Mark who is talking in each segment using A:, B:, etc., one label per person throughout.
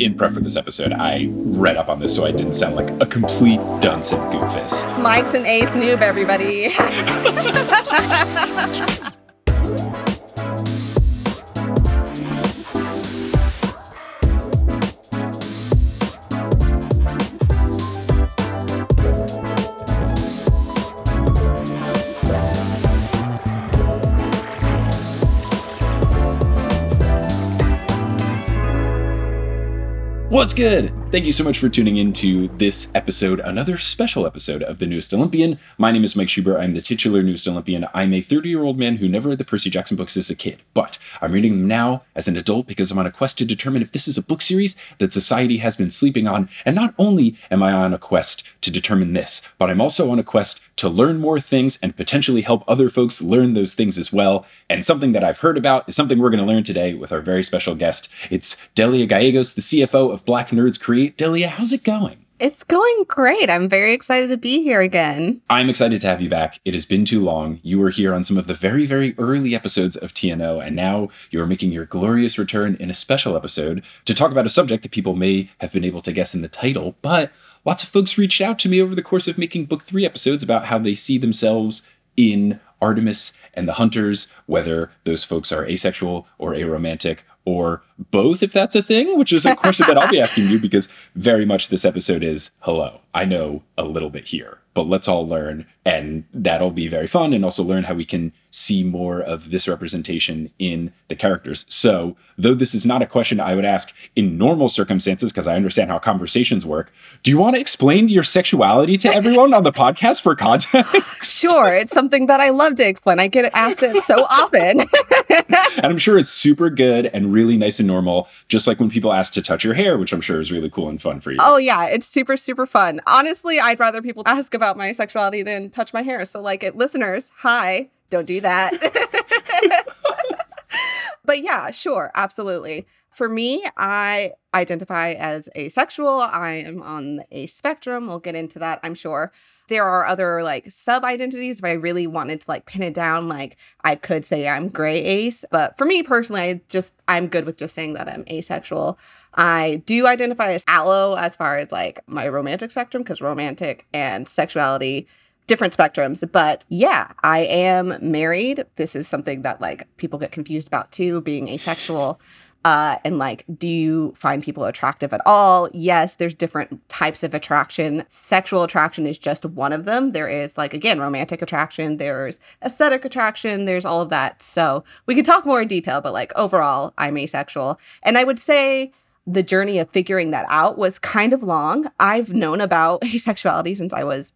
A: In prep for this episode, I read up on this so I didn't sound like a complete dunce and goofus.
B: Mike's an ace noob, everybody.
A: What's good? Thank you so much for tuning in to this episode, another special episode of the Newest Olympian. My name is Mike Schubert. I'm the titular Newest Olympian. I'm a 30 year old man who never read the Percy Jackson books as a kid, but I'm reading them now as an adult because I'm on a quest to determine if this is a book series that society has been sleeping on. And not only am I on a quest to determine this, but I'm also on a quest to learn more things and potentially help other folks learn those things as well. And something that I've heard about is something we're going to learn today with our very special guest. It's Delia Gallegos, the CFO of Black Nerds Create. Delia, how's it going?
B: it's going great. I'm very excited to be here again.
A: I'm excited to have you back. It has been too long. You were here on some of the very, very early episodes of TNO, and now you are making your glorious return in a special episode to talk about a subject that people may have been able to guess in the title. But lots of folks reached out to me over the course of making book three episodes about how they see themselves in Artemis and the Hunters, whether those folks are asexual or aromantic or both, if that's a thing, which is a question that I'll be asking you because very much this episode is hello, I know a little bit here, but let's all learn. And that'll be very fun and also learn how we can see more of this representation in the characters. So, though this is not a question I would ask in normal circumstances, because I understand how conversations work, do you want to explain your sexuality to everyone on the podcast for context?
B: Sure, it's something that I love to explain. I get asked it so often.
A: and I'm sure it's super good and really nice and normal, just like when people ask to touch your hair, which I'm sure is really cool and fun for you.
B: oh yeah, it's super super fun. Honestly, I'd rather people ask about my sexuality than touch my hair. So like, it, listeners, hi, don't do that. but yeah, sure, absolutely. For me, I identify as asexual. I am on a spectrum. We'll get into that, I'm sure. There are other like sub identities. If I really wanted to like pin it down, like I could say I'm gray ace. But for me personally, I just I'm good with just saying that I'm asexual. I do identify as allo as far as like my romantic spectrum because romantic and sexuality different spectrums but yeah i am married. This is something that like people get confused about too being asexual. Uh and like do you find people attractive at all? Yes there's different types of attraction. Sexual attraction is just one of them. There is like again romantic attraction there's aesthetic attraction there's all of that. So we could talk more in detail but like overall i'm asexual. And i would say the journey of figuring that out was kind of long. I've known about asexuality since i was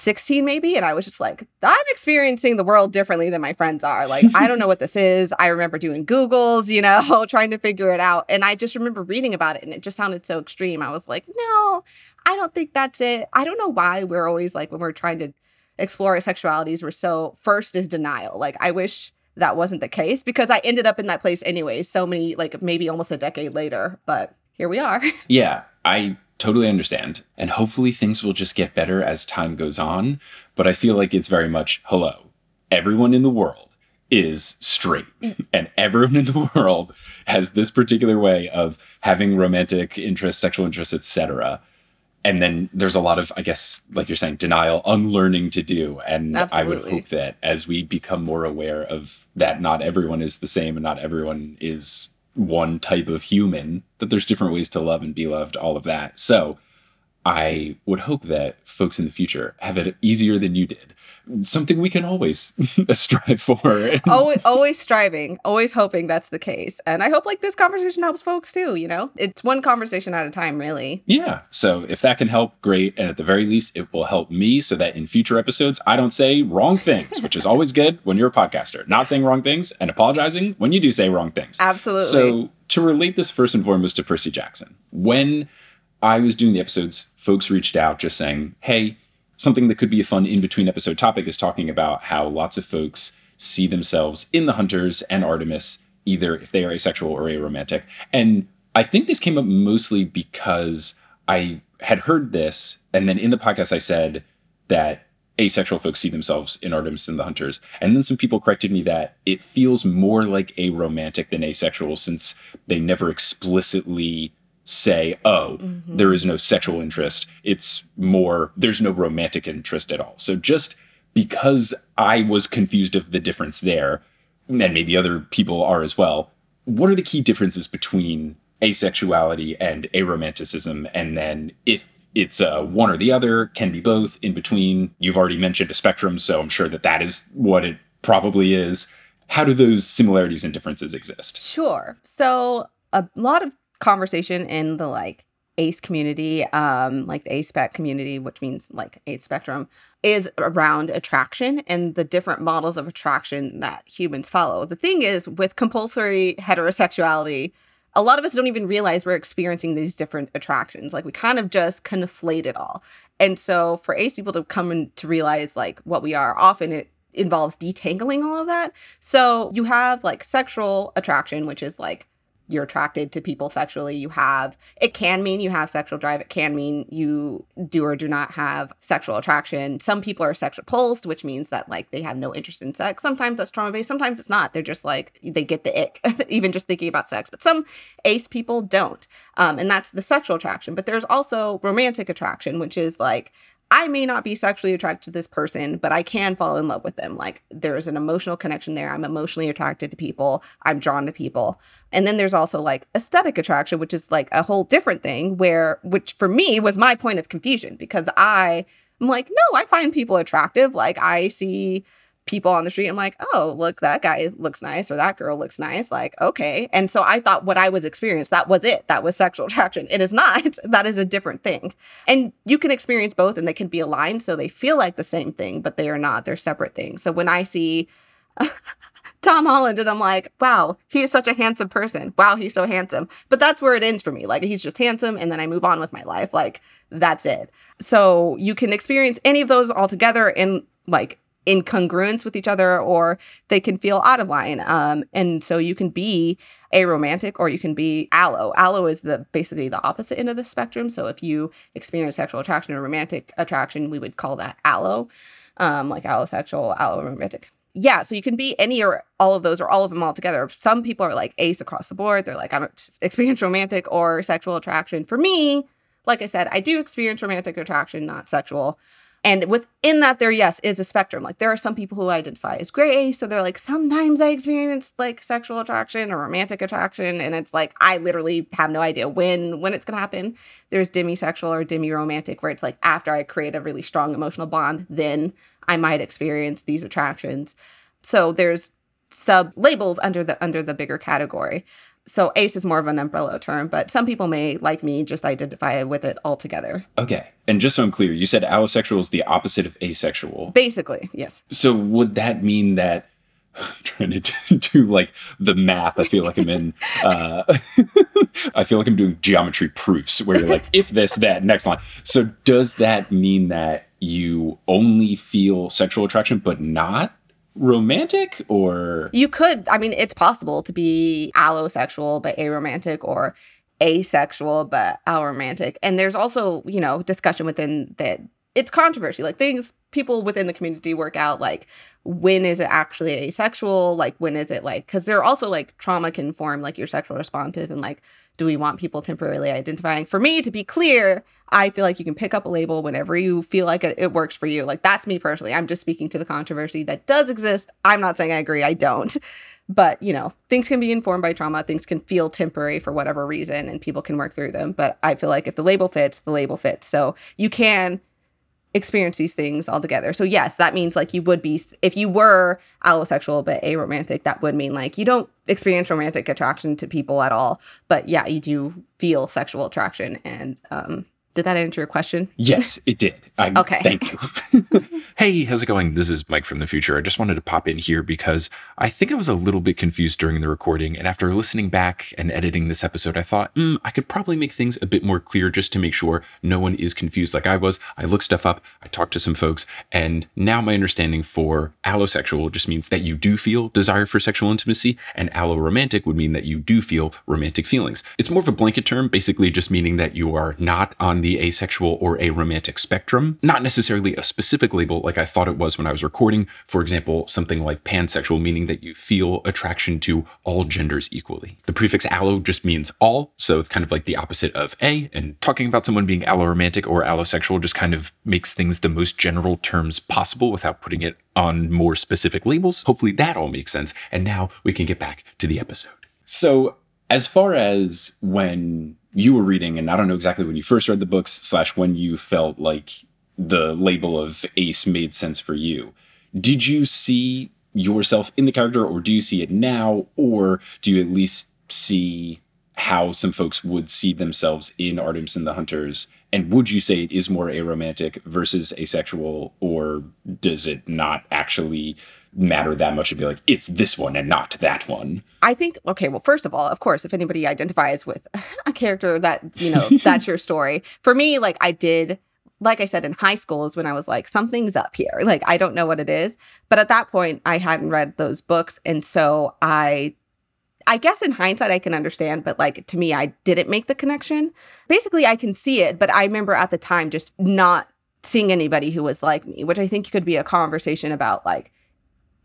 B: 16 maybe and i was just like i'm experiencing the world differently than my friends are. Like i don't know what this is. I remember doing googles you know trying to figure it out. And i just remember reading about it and it just sounded so extreme. I was like no i don't think that's it. I don't know why we're always like when we're trying to explore our sexualities we're so first is denial. Like i wish that wasn't the case because i ended up in that place anyway so many like maybe almost a decade later but here we are.
A: Yeah, I totally understand. And hopefully things will just get better as time goes on. But I feel like it's very much hello. Everyone in the world is straight, mm. and everyone in the world has this particular way of having romantic interests, sexual interests, etc. And then there's a lot of, I guess, like you're saying, denial, unlearning to do. And I would hope that as we become more aware of that, not everyone is the same and not everyone is one type of human, that there's different ways to love and be loved, all of that. So I would hope that folks in the future have it easier than you did. Something we can always strive for.
B: always, always striving, always hoping that's the case. And I hope like this conversation helps folks too, you know? It's one conversation at a time, really.
A: Yeah. So if that can help, great. And at the very least, it will help me so that in future episodes, I don't say wrong things, which is always good when you're a podcaster. Not saying wrong things and apologizing when you do say wrong things.
B: Absolutely.
A: So to relate this first and foremost to Percy Jackson, when I was doing the episodes, folks reached out just saying, hey, something that could be a fun in between episode topic is talking about how lots of folks see themselves in the Hunters and Artemis, either if they are asexual or aromantic. And I think this came up mostly because I had heard this, and then in the podcast, I said that asexual folks see themselves in Artemis and the Hunters. And then some people corrected me that it feels more like aromantic than asexual since they never explicitly say, oh,
B: Mm-hmm.
A: there is no sexual interest. It's more, there's no romantic interest at all. So just because I was confused of the difference there, and maybe other people are as well, what are the key differences between asexuality and aromanticism? And then if it's uh, one or the other, can be both, in between. You've already mentioned a spectrum, so I'm sure that that is what it probably is. How do those similarities and differences exist?
B: Sure. So a lot of conversation in the like ACE community, um, like the ace ASPEC community, which means like ACE spectrum, is around attraction and the different models of attraction that humans follow. The thing is, with compulsory heterosexuality, a lot of us don't even realize we're experiencing these different attractions. Like we kind of just conflate it all. And so for ace people to come in to realize like what we are, often it involves detangling all of that. So you have like sexual attraction, which is like you're attracted to people sexually. You have, it can mean you have sexual drive. It can mean you do or do not have sexual attraction. Some people are sex repulsed, which means that like they have no interest in sex. Sometimes that's trauma based. Sometimes it's not. They're just like, they get the ick, even just thinking about sex. But some ace people don't. Um, and that's the sexual attraction. But there's also romantic attraction, which is like, I may not be sexually attracted to this person, but I can fall in love with them. Like there's an emotional connection there. I'm emotionally attracted to people. I'm drawn to people. And then there's also like aesthetic attraction, which is like a whole different thing where which for me was my point of confusion because I am like, no, I find people attractive. Like I see people on the street. I'm like, oh, look, that guy looks nice or that girl looks nice. Like, okay. And so I thought what I was experienced, that was it. That was sexual attraction. It is not. that is a different thing. And you can experience both and they can be aligned. So they feel like the same thing, but they are not. They're separate things. So when I see Tom Holland and I'm like, wow, he is such a handsome person. Wow, he's so handsome. But that's where it ends for me. Like he's just handsome and then I move on with my life. Like that's it. So you can experience any of those all together in like in congruence with each other or they can feel out of line. Um, and so you can be aromantic or you can be allo. Allo is the basically the opposite end of the spectrum. So if you experience sexual attraction or romantic attraction, we would call that allo, um, like allosexual, allo romantic yeah, so you can be any or all of those or all of them all together. Some people are like ace across the board. They're like, I don't experience romantic or sexual attraction. For me, like I said, I do experience romantic attraction, not sexual. And within that, there, yes, is a spectrum. Like there are some people who identify as gray. So they're like, sometimes I experience like sexual attraction or romantic attraction. And it's like, I literally have no idea when, when it's going to happen. There's demisexual or demi-romantic where it's like after I create a really strong emotional bond, then I might experience these attractions. So there's sub labels under the under the bigger category. So ace is more of an umbrella term, but some people may, like me, just identify with it altogether.
A: Okay. And just so I'm clear, you said allosexual is the opposite of asexual.
B: Basically, yes.
A: So would that mean that I'm trying to do, like the math. I feel like I'm in. Uh, I feel like I'm doing geometry proofs where you're like, if this, that, next line. So does that mean that you only feel sexual attraction but not romantic, or
B: You could, I mean, it's possible to be allosexual but aromantic or asexual but aromantic. And there's also, you know, discussion within that it's controversy. Like things people within the community work out like when is it actually asexual? Like when is it like cuz they're also like trauma can form like your sexual responses and like do we want people temporarily identifying? For me, to be clear, I feel like you can pick up a label whenever you feel like it, it works for you. Like that's me personally. I'm just speaking to the controversy that does exist. I'm not saying I agree. I don't. But, you know, things can be informed by trauma, things can feel temporary for whatever reason, and people can work through them. But I feel like if the label fits, the label fits. So you can experience these things all together. So yes, that means like you would be if you were allosexual but aromantic, that would mean like you don't experience romantic attraction to people at all, but yeah, you do feel sexual attraction and um did that answer your question?
A: Yes, it did. I,
B: Okay.
A: Thank you. hey, how's it going? This is Mike from the future. I just wanted to pop in here because I think I was a little bit confused during the recording. And after listening back and editing this episode, I thought, mm, I could probably make things a bit more clear just to make sure no one is confused like I was. I looked stuff up, I talked to some folks, and now my understanding for allosexual just means that you do feel desire for sexual intimacy, and alloromantic would mean that you do feel romantic feelings. It's more of a blanket term, basically just meaning that you are not on the asexual or aromantic spectrum, not necessarily a specific label like I thought it was when I was recording. For example, something like pansexual, meaning that you feel attraction to all genders equally. The prefix allo just means all, so it's kind of like the opposite of a, and talking about someone being alloromantic or allosexual just kind of makes things the most general terms possible without putting it on more specific labels. Hopefully that all makes sense. And now we can get back to the episode. So, as far as when you were reading, and I don't know exactly when you first read the books, slash when you felt like the label of ace made sense for you, did you see yourself in the character, or do you see it now, or do you at least see how some folks would see themselves in Artemis and the Hunters? And would you say it is more aromantic versus asexual, or does it not actually matter that much to be like, it's this one and not that one?
B: I think okay, well first of all, of course, if anybody identifies with a character that, you know, that's your story. For me, like I did like I said in high school is when I was like something's up here. Like I don't know what it is, but at that point I hadn't read those books and so I I guess in hindsight I can understand, but like to me I didn't make the connection. Basically I can see it, but I remember at the time just not seeing anybody who was like me, which I think could be a conversation about like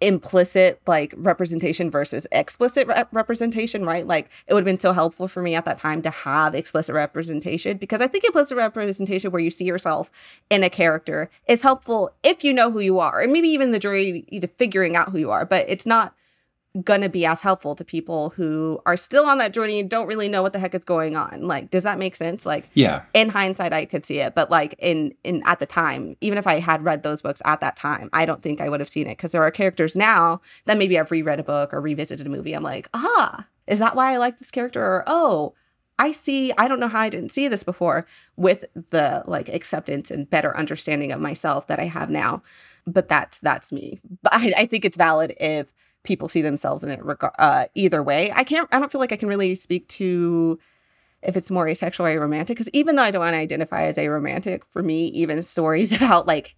B: implicit like representation versus explicit rep- representation right? Like it would have been so helpful for me at that time to have explicit representation because i think implicit representation where you see yourself in a character is helpful if you know who you are and maybe even the jury to figuring out who you are but it's not gonna be as helpful to people who are still on that journey and don't really know what the heck is going on. Like does that make sense? Like
A: Yeah.
B: in hindsight i could see it but like in in at the time even if i had read those books at that time i don't think i would have seen it because there are characters now that maybe i've reread a book or revisited a movie i'm like ah is that why i like this character? Or oh i see i don't know how i didn't see this before with the like acceptance and better understanding of myself that i have now. But that's that's me. But i, I think it's valid if people see themselves in it reg- uh, either way i can't i don't feel like i can really speak to if it's more asexual or aromantic because even though i don't want to identify as aromantic for me even stories about like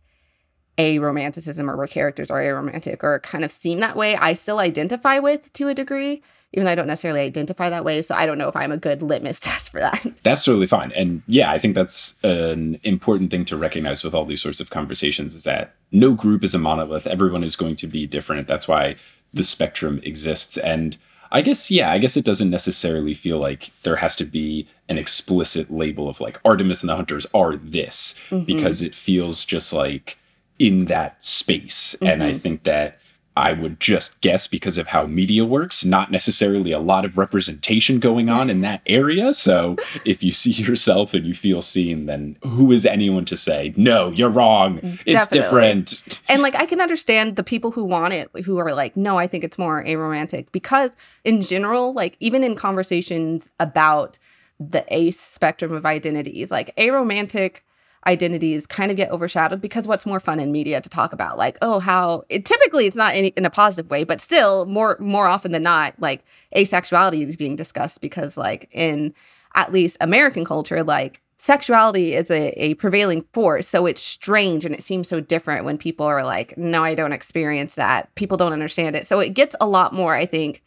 B: aromanticism or where characters are aromantic or kind of seem that way i still identify with to a degree even though i don't necessarily identify that way so i don't know if i'm a good litmus test for that
A: That's totally fine. And yeah, I think that's an important thing to recognize with all these sorts of conversations is that no group is a monolith. Everyone is going to be different. That's why the spectrum exists. And I guess, yeah, I guess it doesn't necessarily feel like there has to be an explicit label of like Artemis and the Hunters are this mm-hmm. because it feels just like in that space. And I mm-hmm. think that I would just guess because of how media works, not necessarily a lot of representation going on in that area. So if you see yourself and you feel seen, then who is anyone to say, no, you're wrong? It's
B: Definitely.
A: different.
B: and like I can understand the people who want it, who are like, no, I think it's more aromantic because in general, like even in conversations about the ace spectrum of identities, like aromantic identities kind of get overshadowed because what's more fun in media to talk about? Like oh how it typically it's not in, in a positive way but still more more often than not like asexuality is being discussed because like in at least american culture like sexuality is a, a prevailing force. So it's strange and it seems so different when people are like no i don't experience that. People don't understand it. So it gets a lot more i think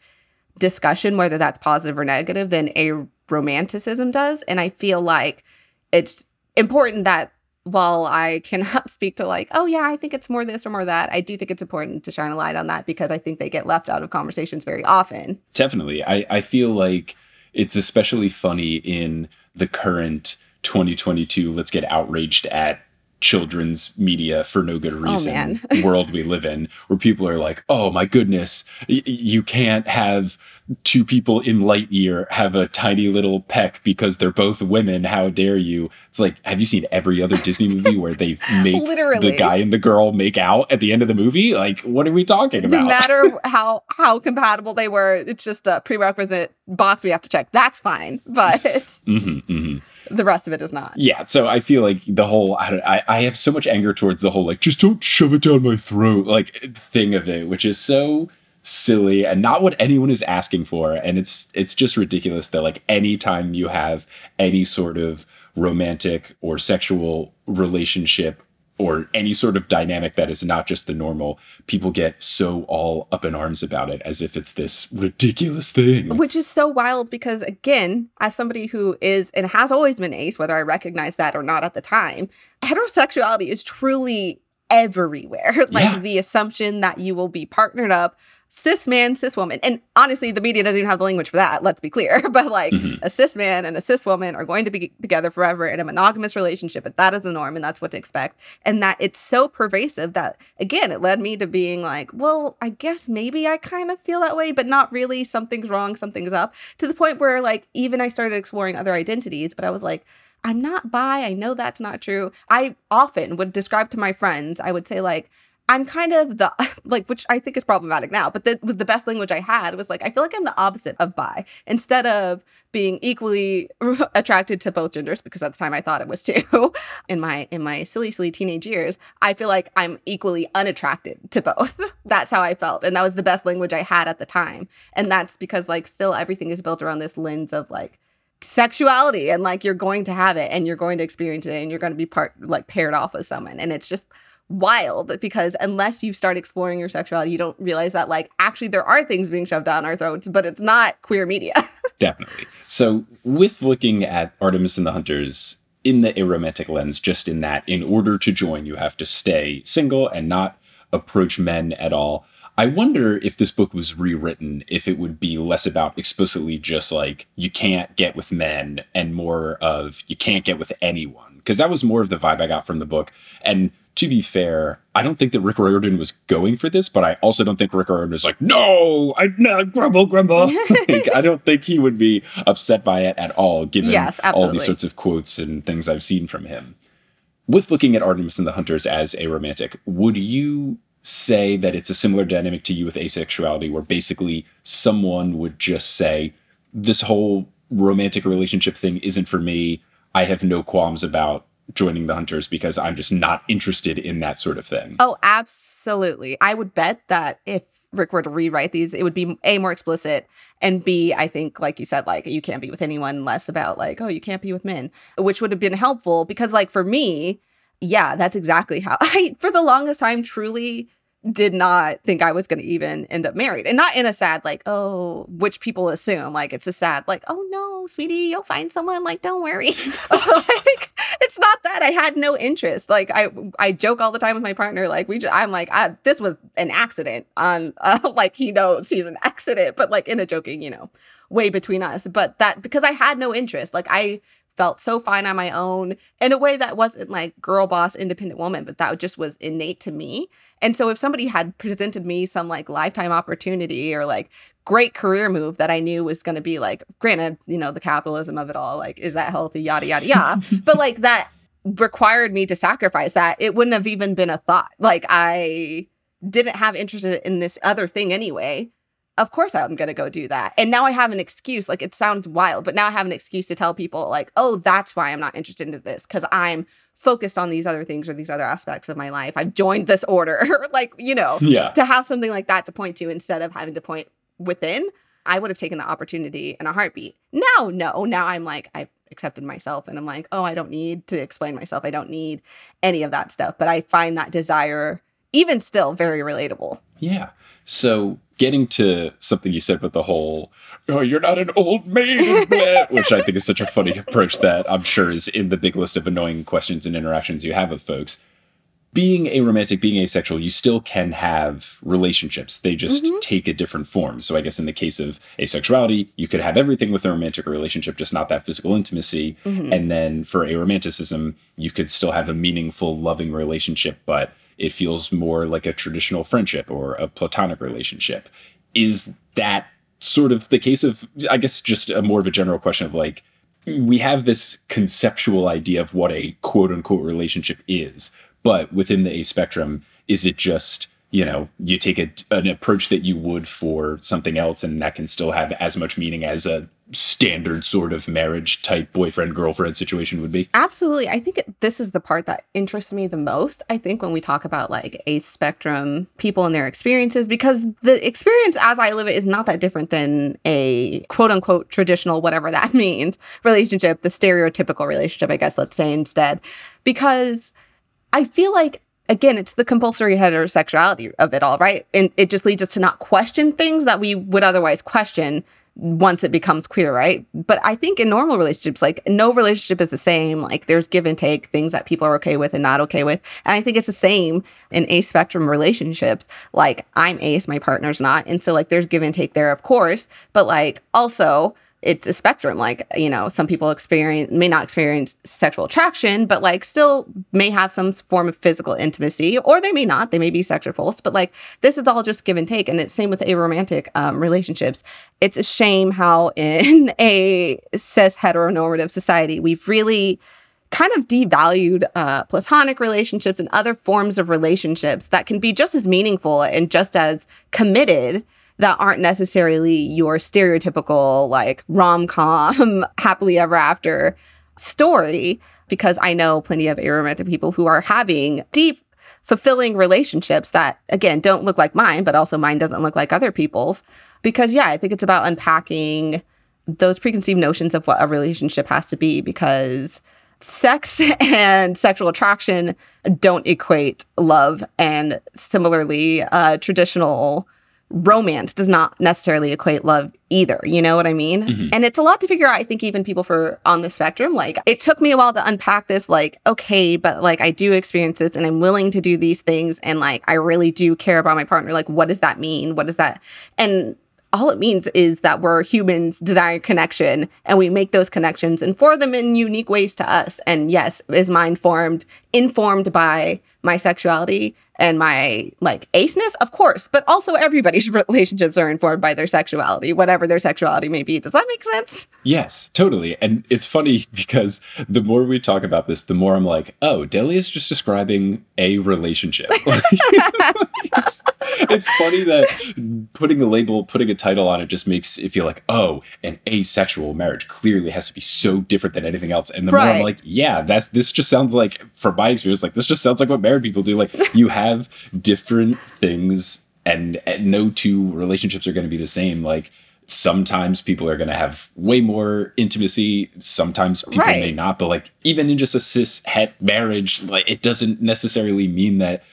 B: discussion whether that's positive or negative than a romanticism does. And i feel like it's important that while i cannot speak to like oh yeah i think it's more this or more that i do think it's important to shine a light on that because i think they get left out of conversations very often
A: Definitely. I, I feel like it's especially funny in the current 2022 let's get outraged at children's media for no good reason
B: man.
A: world we live in where people are like oh my goodness y- you can't have two people in Lightyear have a tiny little peck because they're both women. How dare you? It's like have you seen every other disney movie where they make
B: Literally.
A: the guy and the girl make out at the end of the movie? Like what are we talking about?
B: no matter how how compatible they were it's just a prerequisite box we have to check. That's fine but
A: hmm hmm
B: the rest of it is not.
A: Yeah so i feel like the whole I i have so much anger towards the whole like just don't shove it down my throat like thing of it which is so silly and not what anyone is asking for. And it's it's just ridiculous that like anytime you have any sort of romantic or sexual relationship or any sort of dynamic that is not just the normal people get so all up in arms about it as if it's this ridiculous thing.
B: Which is so wild because again as somebody who is and has always been ace whether i recognize that or not at the time heterosexuality is truly everywhere. Like
A: Yeah.
B: the assumption that you will be partnered up cis man cis woman. And honestly the media doesn't even have the language for that let's be clear. But like
A: Mhm.
B: a cis man and a cis woman are going to be together forever in a monogamous relationship and that is the norm and that's what to expect. And that it's so pervasive that again it led me to being like well i guess maybe i kind of feel that way but not really. Something's wrong something's up to the point where like even i started exploring other identities but i was like i'm not bi i know that's not true i often would describe to my friends i would say like I'm kind of the like, which I think is problematic now, but that was the best language I had. Was like, I feel like I'm the opposite of bi. Instead of being equally attracted to both genders, because at the time I thought it was too. In my in my silly silly teenage years, I feel like I'm equally unattracted to both. that's how I felt, and that was the best language I had at the time. And that's because like still everything is built around this lens of like sexuality and like you're going to have it and you're going to experience it and you're going to be part like paired off with someone and it's just wild because unless you start exploring your sexuality you don't realize that like actually there are things being shoved down our throats but it's not queer media
A: Definitely. So, with looking at Artemis and the Hunters in the aromantic lens, just in that, in order to join, you have to stay single and not approach men at all. I wonder if this book was rewritten, if it would be less about explicitly just like, you can't get with men and more of, you can't get with anyone. Because that was more of the vibe I got from the book. And to be fair, I don't think that Rick Riordan was going for this, but I also don't think Rick Riordan was like, no, I no, grumble, grumble. like, I don't think he would be upset by it at all, given
B: Yes,
A: all these sorts of quotes and things I've seen from him. With looking at Artemis and the Hunters as a romantic, would you say that it's a similar dynamic to you with asexuality, where basically someone would just say, this whole romantic relationship thing isn't for me. I have no qualms about joining the hunters because I'm just not interested in that sort of thing.
B: oh absolutely i would bet that if rick were to rewrite these it would be a more explicit and b i think like you said like you can't be with anyone less about like oh you can't be with men which would have been helpful because like for me yeah that's exactly how i for the longest time truly did not think I was going to even end up married. And not in a sad, like, oh, which people assume, like, it's a sad, like, oh no, sweetie, you'll find someone, like, don't worry. like, it's not that. I had no interest. Like, I I joke all the time with my partner, like, we just, I'm like, I, this was an accident on, uh, like, he knows he's an accident, but like in a joking, you know, way between us. But that, because I had no interest, like, I, felt so fine on my own in a way that wasn't like girl boss independent woman but that just was innate to me. And so if somebody had presented me some like lifetime opportunity or like great career move that i knew was going to be like granted you know the capitalism of it all like is that healthy? Yada yada yada. But like that required me to sacrifice that. It wouldn't have even been a thought. Like i didn't have interest in this other thing anyway of course I'm going to go do that. And now I have an excuse. Like it sounds wild, but now I have an excuse to tell people, like, oh, that's why I'm not interested in this because I'm focused on these other things or these other aspects of my life. I've joined this order. like, you know,
A: Yeah.
B: to have something like that to point to instead of having to point within, I would have taken the opportunity in a heartbeat. Now, no, now I'm like, I've accepted myself and I'm like, oh, I don't need to explain myself. I don't need any of that stuff. But I find that desire, even still, very relatable.
A: Yeah. So getting to something you said with the whole, oh, you're not an old maid, which I think is such a funny approach that I'm sure is in the big list of annoying questions and interactions you have with folks. being aromantic, being asexual, you still can have relationships. They just
B: Mhm.
A: take a different form. So I guess in the case of asexuality, you could have everything with a romantic relationship, just not that physical intimacy.
B: Mhm.
A: And then for aromanticism, you could still have a meaningful, loving relationship, but it feels more like a traditional friendship or a platonic relationship. Is that sort of the case of, I guess, just a more of a general question of like, we have this conceptual idea of what a quote unquote relationship is, but within the A spectrum, is it just, you know, you take a, an approach that you would for something else and that can still have as much meaning as a standard sort of marriage type boyfriend girlfriend situation would be?
B: Absolutely. I think this is the part that interests me the most. I think when we talk about like a spectrum people and their experiences, because the experience as I live it is not that different than a quote unquote traditional, whatever that means, relationship, the stereotypical relationship, I guess, let's say instead. Because I feel like again, it's the compulsory heterosexuality of it all, right? And it just leads us to not question things that we would otherwise question once it becomes queer, right? But I think in normal relationships, like no relationship is the same. Like there's give and take, things that people are okay with and not okay with. And I think it's the same in ace spectrum relationships. Like I'm ace, my partner's not. And so like there's give and take there, of course. But like also, it's a spectrum. Like, you know, some people experience may not experience sexual attraction, but like still may have some form of physical intimacy, or they may not. They may be sex repulsed, but like this is all just give and take. And it's same with aromantic um, relationships. It's a shame how in a cis heteronormative society we've really kind of devalued uh, platonic relationships and other forms of relationships that can be just as meaningful and just as committed that aren't necessarily your stereotypical like rom-com happily ever after story because i know plenty of aromantic people who are having deep fulfilling relationships that again don't look like mine but also mine doesn't look like other people's. Because yeah i think it's about unpacking those preconceived notions of what a relationship has to be because sex and sexual attraction don't equate love and similarly uh, traditional romance does not necessarily equate love either you know what i mean
A: Mhm.
B: and it's a lot to figure out i think even people for on the spectrum like it took me a while to unpack this like okay but like i do experience this and i'm willing to do these things and like i really do care about my partner like what does that mean what does that and all it means is that we're humans desiring connection and we make those connections and for them in unique ways to us. And yes, is mine formed, informed by my sexuality and my like aceness? Of course, but also everybody's relationships are informed by their sexuality, whatever their sexuality may be. Does that make sense?
A: Yes, totally. And it's funny because the more we talk about this, the more I'm like, oh, Deli is just describing a relationship. it's funny that putting a label, putting a title on it just makes it feel like, oh, an asexual marriage clearly has to be so different than anything else. And the more I'm like, yeah, that's this just sounds like, from my experience, like this just sounds like what married people do. Like you have different things and, and no two relationships are going to be the same. Like sometimes people are going to have way more intimacy sometimes people
B: Right.
A: may not but like even in just a cis het marriage like it doesn't necessarily mean that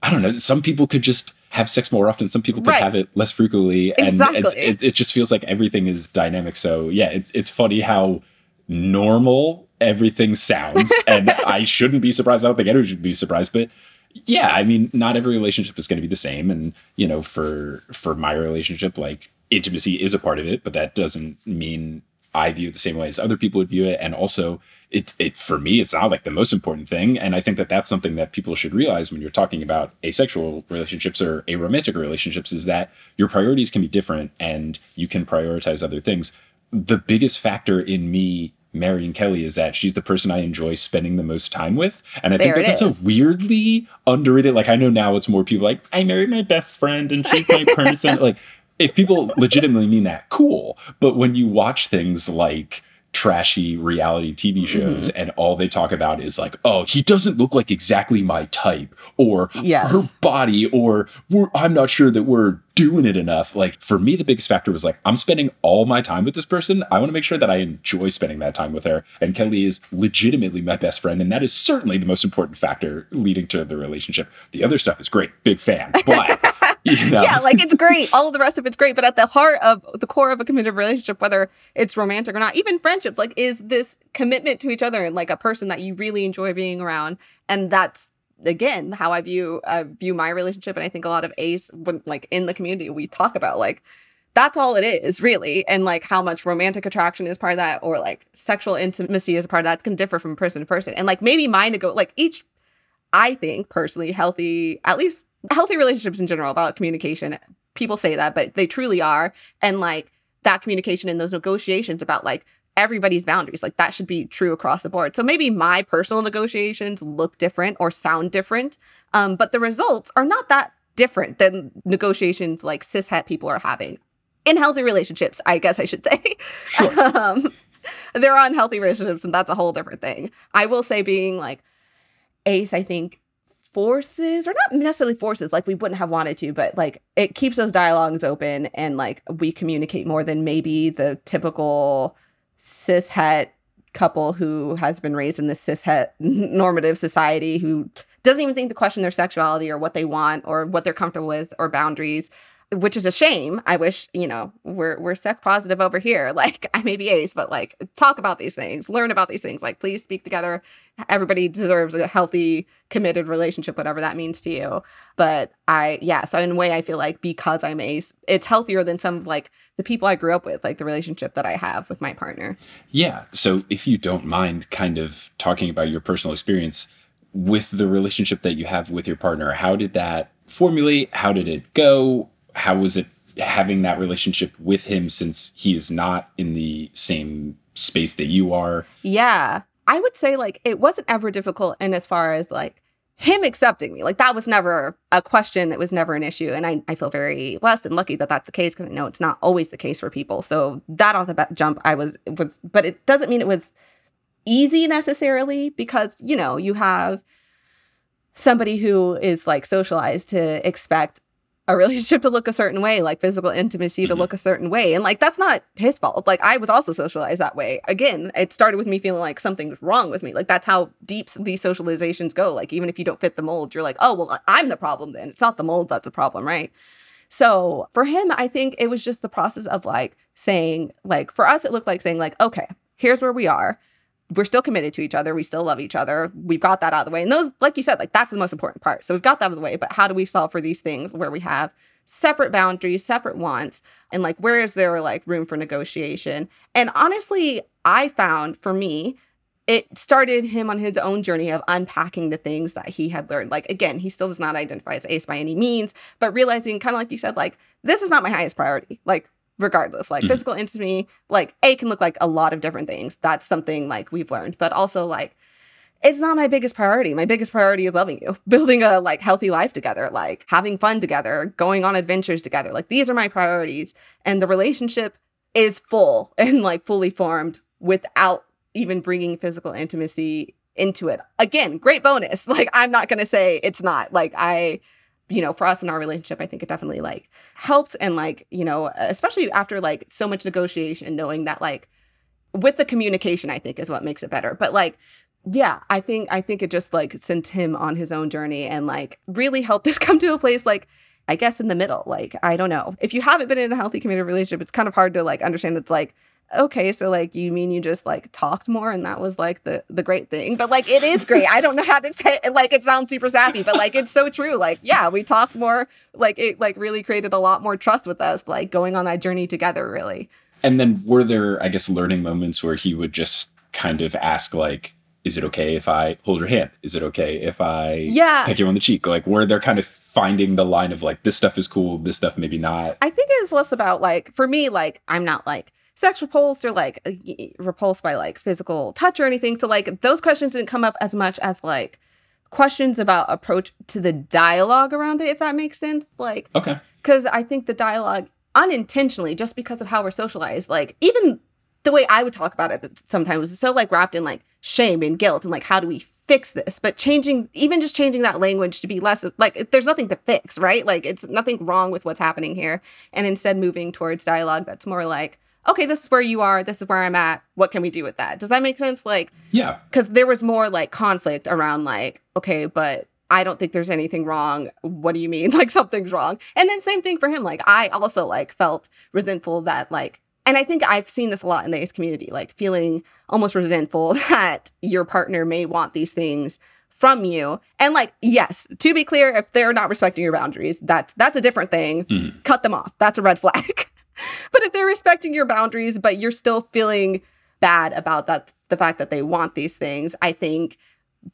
A: i don't know some people could just have sex more often some people could
B: Right.
A: have it less frequently and
B: Exactly.
A: it, it, it just feels like everything is dynamic so yeah it's it's funny how normal everything sounds and i shouldn't be surprised i don't think anyone should be surprised but yeah i mean not every relationship is going to be the same and you know for for my relationship like intimacy is a part of it but that doesn't mean i view it the same way as other people would view it and also it, it for me it's not like the most important thing and i think that that's something that people should realize when you're talking about asexual relationships or aromantic relationships is that your priorities can be different and you can prioritize other things the biggest factor in me marrying Kelly is that she's the person I enjoy spending the most time with. And I think that that's
B: is.
A: a weirdly underrated. Like I know now it's more people like, I married my best friend and she's my person. like if people legitimately mean that, cool. But when you watch things like trashy reality TV mm-hmm. shows and all they talk about is like, oh, he doesn't look like exactly my type, or
B: Yes.
A: her body, or we're, I'm not sure that we're doing it enough. Like for me, the biggest factor was like, I'm spending all my time with this person. I want to make sure that I enjoy spending that time with her. And Kelly is legitimately my best friend. And that is certainly the most important factor leading to the relationship. The other stuff is great. Big fan. But, know,
B: Yeah, like it's great. All of the rest of it's great. But at the heart of the core of a committed relationship, whether it's romantic or not, even friendships, like is this commitment to each other and like a person that you really enjoy being around. And that's again how I view uh, view my relationship, and I think a lot of Ace when like in the community we talk about like that's all it is really and like how much romantic attraction is part of that or like sexual intimacy is part of that can differ from person to person and like maybe mine to go like each i think personally healthy at least healthy relationships in general about communication people say that but they truly are and like that communication and those negotiations about like everybody's boundaries like that should be true across the board so maybe my personal negotiations look different or sound different um, but the results are not that different than negotiations like cishet people are having in healthy relationships, I guess I should say. Sure. um, they're unhealthy relationships, and that's a whole different thing. I will say, being like Ace, I think forces, or not necessarily forces, like we wouldn't have wanted to, but like it keeps those dialogues open and like we communicate more than maybe the typical cis het couple who has been raised in this cis het normative society who doesn't even think to question their sexuality or what they want or what they're comfortable with or boundaries which is a shame. I wish, you know, we're we're sex positive over here. Like I may be ace, but like talk about these things, learn about these things. Like please speak together. Everybody deserves a healthy, committed relationship, whatever that means to you. But I yeah, so in a way I feel like because I'm ace, it's healthier than some of like the people I grew up with, like the relationship that I have with my partner.
A: Yeah. So if you don't mind kind of talking about your personal experience with the relationship that you have with your partner, how did that formulate? How did it go? How was it having that relationship with him since he is not in the same space that you are?
B: Yeah. I would say like it wasn't ever difficult and as far as like him accepting me. Like that was never a question. That was never an issue. And I, I feel very blessed and lucky that that's the case because I know it's not always the case for people. So that off the bat jump, I was, was, but it doesn't mean it was easy necessarily because, you know, you have somebody who is like socialized to expect a relationship to look a certain way, like physical intimacy to mm-hmm. look a certain way. And like that's not his fault. Like I was also socialized that way. Again, it started with me feeling like something's wrong with me. Like that's how deep these socializations go. Like even if you don't fit the mold, you're like, "Oh, well, I'm the problem then. It's not the mold that's the problem, right?" So, for him, I think it was just the process of like saying like for us it looked like saying like, "Okay, here's where we are we're still committed to each other. We still love each other. We've got that out of the way. And those, like you said, like that's the most important part. So we've got that out of the way. But how do we solve for these things where we have separate boundaries, separate wants, and like where is there like room for negotiation? And honestly, I found for me, it started him on his own journey of unpacking the things that he had learned. Like, again, he still does not identify as ace by any means, but realizing, kind of like you said, like, this is not my highest priority. Like, regardless like mm-hmm. physical intimacy like a can look like a lot of different things. That's something like we've learned. But also like it's not my biggest priority. My biggest priority is loving you building a like healthy life together like having fun together going on adventures together. Like these are my priorities. And the relationship is full and like fully formed without even bringing physical intimacy into it. Again great bonus. Like i'm not going to say it's not. Like i you know, for us in our relationship, I think it definitely like helps and like, you know, especially after like so much negotiation, knowing that like with the communication, I think is what makes it better. But like, yeah, I think I think it just like sent him on his own journey and like really helped us come to a place like I guess in the middle. Like, I don't know. If you haven't been in a healthy committed relationship, it's kind of hard to like understand it's like okay so like you mean you just like talked more and that was like the the great thing? But like it is great. I don't know how to say it like it sounds super sappy but like it's so true. Like yeah we talked more like it like really created a lot more trust with us like going on that journey together really.
A: And then were there i guess learning moments where he would just kind of ask like is it okay if i hold your hand? Is it okay if i
B: yeah.
A: peck you on the cheek? Like were there kind of finding the line of like this stuff is cool this stuff maybe not?
B: I think it's less about like for me like i'm not like sex repulsed or like uh, repulsed by like physical touch or anything. So like those questions didn't come up as much as like questions about approach to the dialogue around it, if that makes sense. Like,
A: okay.
B: Because I think the dialogue unintentionally, just because of how we're socialized, like even the way I would talk about it sometimes is so like wrapped in like shame and guilt and like how do we fix this? But changing, even just changing that language to be less like there's nothing to fix, right? Like it's nothing wrong with what's happening here, and instead moving towards dialogue that's more like okay, this is where you are, this is where I'm at. What can we do with that? Does that make sense? Like,
A: yeah.
B: Because there was more like conflict around, like, okay, but I don't think there's anything wrong. What do you mean? Like, something's wrong. And then, same thing for him. Like, I also like felt resentful that, like, and I think I've seen this a lot in the ace community, like feeling almost resentful that your partner may want these things from you. And like, yes, to be clear, if they're not respecting your boundaries, that's that's a different thing.
A: Mhm.
B: Cut them off. That's a red flag. but if they're respecting your boundaries, but you're still feeling bad about that the fact that they want these things, I think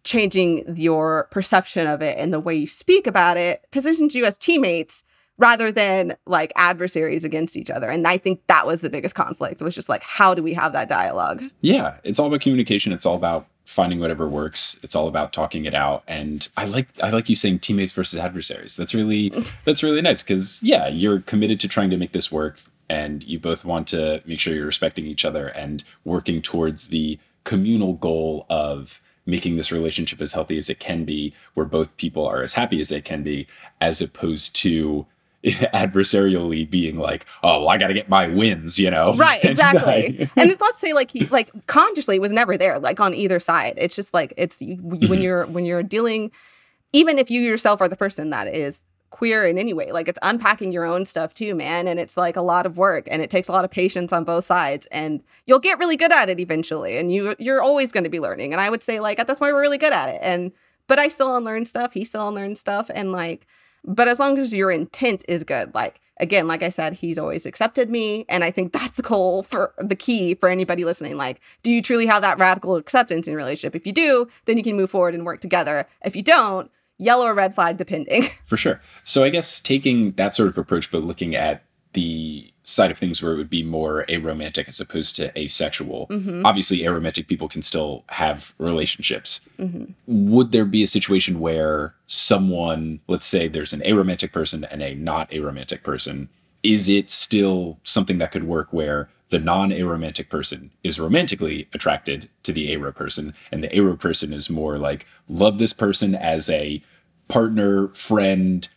B: changing your perception of it and the way you speak about it positions you as teammates rather than like adversaries against each other. And I think that was the biggest conflict was just like, how do we have that dialogue?
A: Yeah, it's all about communication. It's all about finding whatever works. It's all about talking it out. And I like I like you saying teammates versus adversaries. That's really that's really nice because yeah, you're committed to trying to make this work, and you both want to make sure you're respecting each other and working towards the communal goal of making this relationship as healthy as it can be, where both people are as happy as they can be, as opposed to adversarially being like, oh, well, I got to get my wins, you know?
B: Right, exactly. And it's not to say like he like consciously was never there, like on either side. It's just like it's you, when
A: Mhm.
B: you're when you're dealing, even if you yourself are the person that is queer in any way, like it's unpacking your own stuff too, man. And it's like a lot of work, and it takes a lot of patience on both sides. And you'll get really good at it eventually, and you you're always going to be learning. And I would say like at this point we're really good at it. And but I still unlearn stuff. He still unlearns stuff, and like but as long as your intent is good like again like i said he's always accepted me and i think that's the goal for the key for anybody listening like do you truly have that radical acceptance in relationship if you do then you can move forward and work together if you don't yellow or red flag depending
A: For sure. So I guess taking that sort of approach, but looking at the side of things where it would be more aromantic as opposed to asexual.
B: Mhm.
A: Obviously, aromantic people can still have relationships.
B: Mhm.
A: Would there be a situation where someone, let's say there's an aromantic person and a not aromantic person, is it still something that could work where the non aromantic person is romantically attracted to the aro person and the aro person is more like love this person as a partner, friend,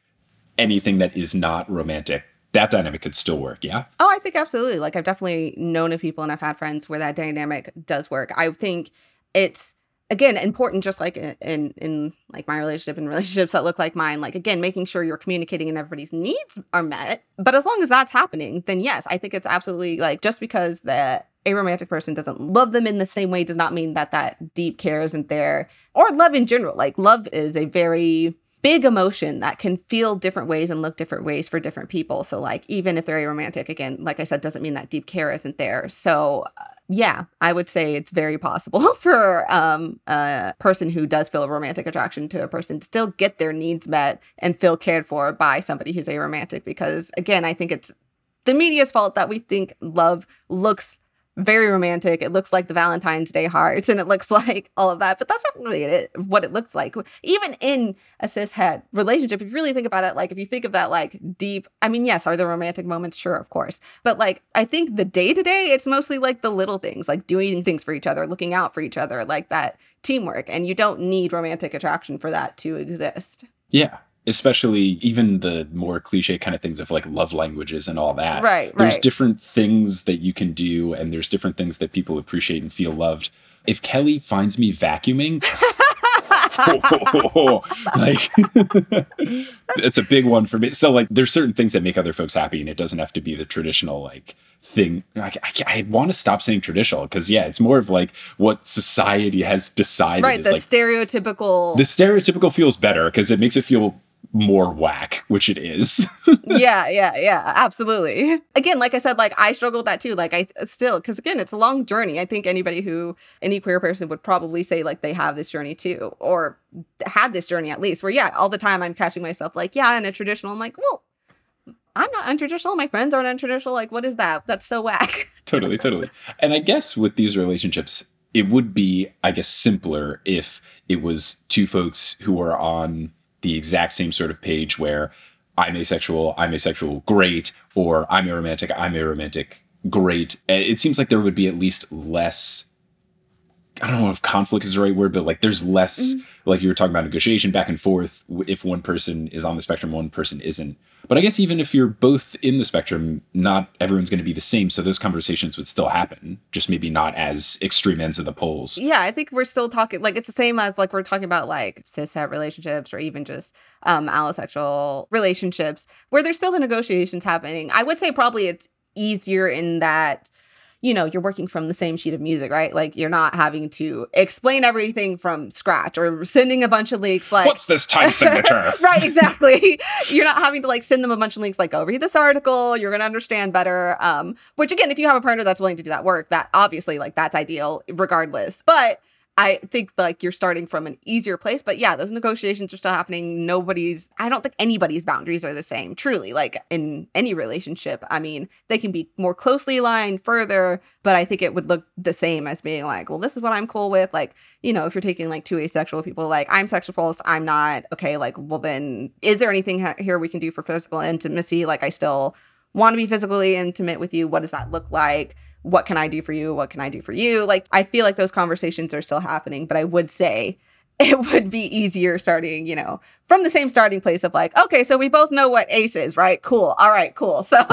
A: anything that is not romantic? That dynamic could still work, yeah?
B: Oh, I think absolutely. Like I've definitely known of people and I've had friends where that dynamic does work. I think it's again important just like in in, like my relationship and relationships that look like mine like again making sure you're communicating and everybody's needs are met. But as long as that's happening then yes i think it's absolutely like just because the a romantic person doesn't love them in the same way does not mean that that deep care isn't there. Or love in general like love is a very big emotion that can feel different ways and look different ways for different people. So, like, even if they're aromantic, again, like I said, doesn't mean that deep care isn't there. So, uh, yeah, I would say it's very possible for um, a person who does feel a romantic attraction to a person to still get their needs met and feel cared for by somebody who's aromantic. Because, again, I think it's the media's fault that we think love looks very romantic. It looks like the Valentine's Day hearts and it looks like all of that, but that's not really it, what it looks like. Even in a cishet relationship, if you really think about it, like if you think of that like deep, I mean, yes, are there romantic moments? Sure, of course. But like, I think the day to day, it's mostly like the little things, like doing things for each other, looking out for each other, like that teamwork. And you don't need romantic attraction for that to exist.
A: Yeah. Especially even the more cliche kind of things of like love languages and all that.
B: Right,
A: There's
B: right.
A: different things that you can do, and there's different things that people appreciate and feel loved. If Kelly finds me vacuuming, like it's a big one for me. So like, there's certain things that make other folks happy, and it doesn't have to be the traditional like thing. Like, I, I want to stop saying traditional because yeah, it's more of like what society has decided.
B: right. The
A: like
B: stereotypical.
A: the stereotypical feels better because it makes it feel more whack, which it is.
B: yeah, yeah, yeah, absolutely. Again, like I said, like I struggle with that too. Like I still, because again, it's a long journey. I think anybody who, any queer person would probably say like they have this journey too, or had this journey at least, where yeah, all the time I'm catching myself like, yeah, in a traditional, I'm like, well, I'm not untraditional. My friends aren't untraditional. Like, what is that? That's so whack.
A: totally, totally. And I guess with these relationships, it would be, I guess, simpler if it was two folks who are on the exact same sort of page where I'm asexual, I'm asexual, great, or I'm aromantic, I'm aromantic, great. It seems like there would be at least less. I don't know if conflict is the right word, but like there's less, mm-hmm. like you were talking about negotiation back and forth if one person is on the spectrum, one person isn't. But I guess even if you're both in the spectrum, not everyone's going to be the same. So those conversations would still happen, just maybe not as extreme ends of the poles.
B: yeah, I think we're still talking like it's the same as like we're talking about like cishet relationships or even just um allosexual relationships where there's still the negotiations happening. I would say probably it's easier in that you know, you're working from the same sheet of music, right? Like you're not having to explain everything from scratch or sending a bunch of links like
A: What's this time signature?
B: right, exactly. You're not having to like send them a bunch of links like, go read this article, you're gonna understand better. Um, which again, if you have a partner that's willing to do that work, that obviously like that's ideal regardless. But I think like you're starting from an easier place. But yeah, those negotiations are still happening. Nobody's, I don't think anybody's boundaries are the same, truly. Like in any relationship, I mean, they can be more closely aligned further, but I think it would look the same as being like, well, this is what I'm cool with. Like, you know, if you're taking like two asexual people, like I'm sexual pulse, I'm not, okay, like, well, then is there anything ha- here we can do for physical intimacy? Like, I still want to be physically intimate with you. What does that look like? What can I do for you? What can I do for you? Like, I feel like those conversations are still happening, but I would say it would be easier starting, you know, from the same starting place of like, okay, so we both know what ace is, right? Cool. All right, cool. So.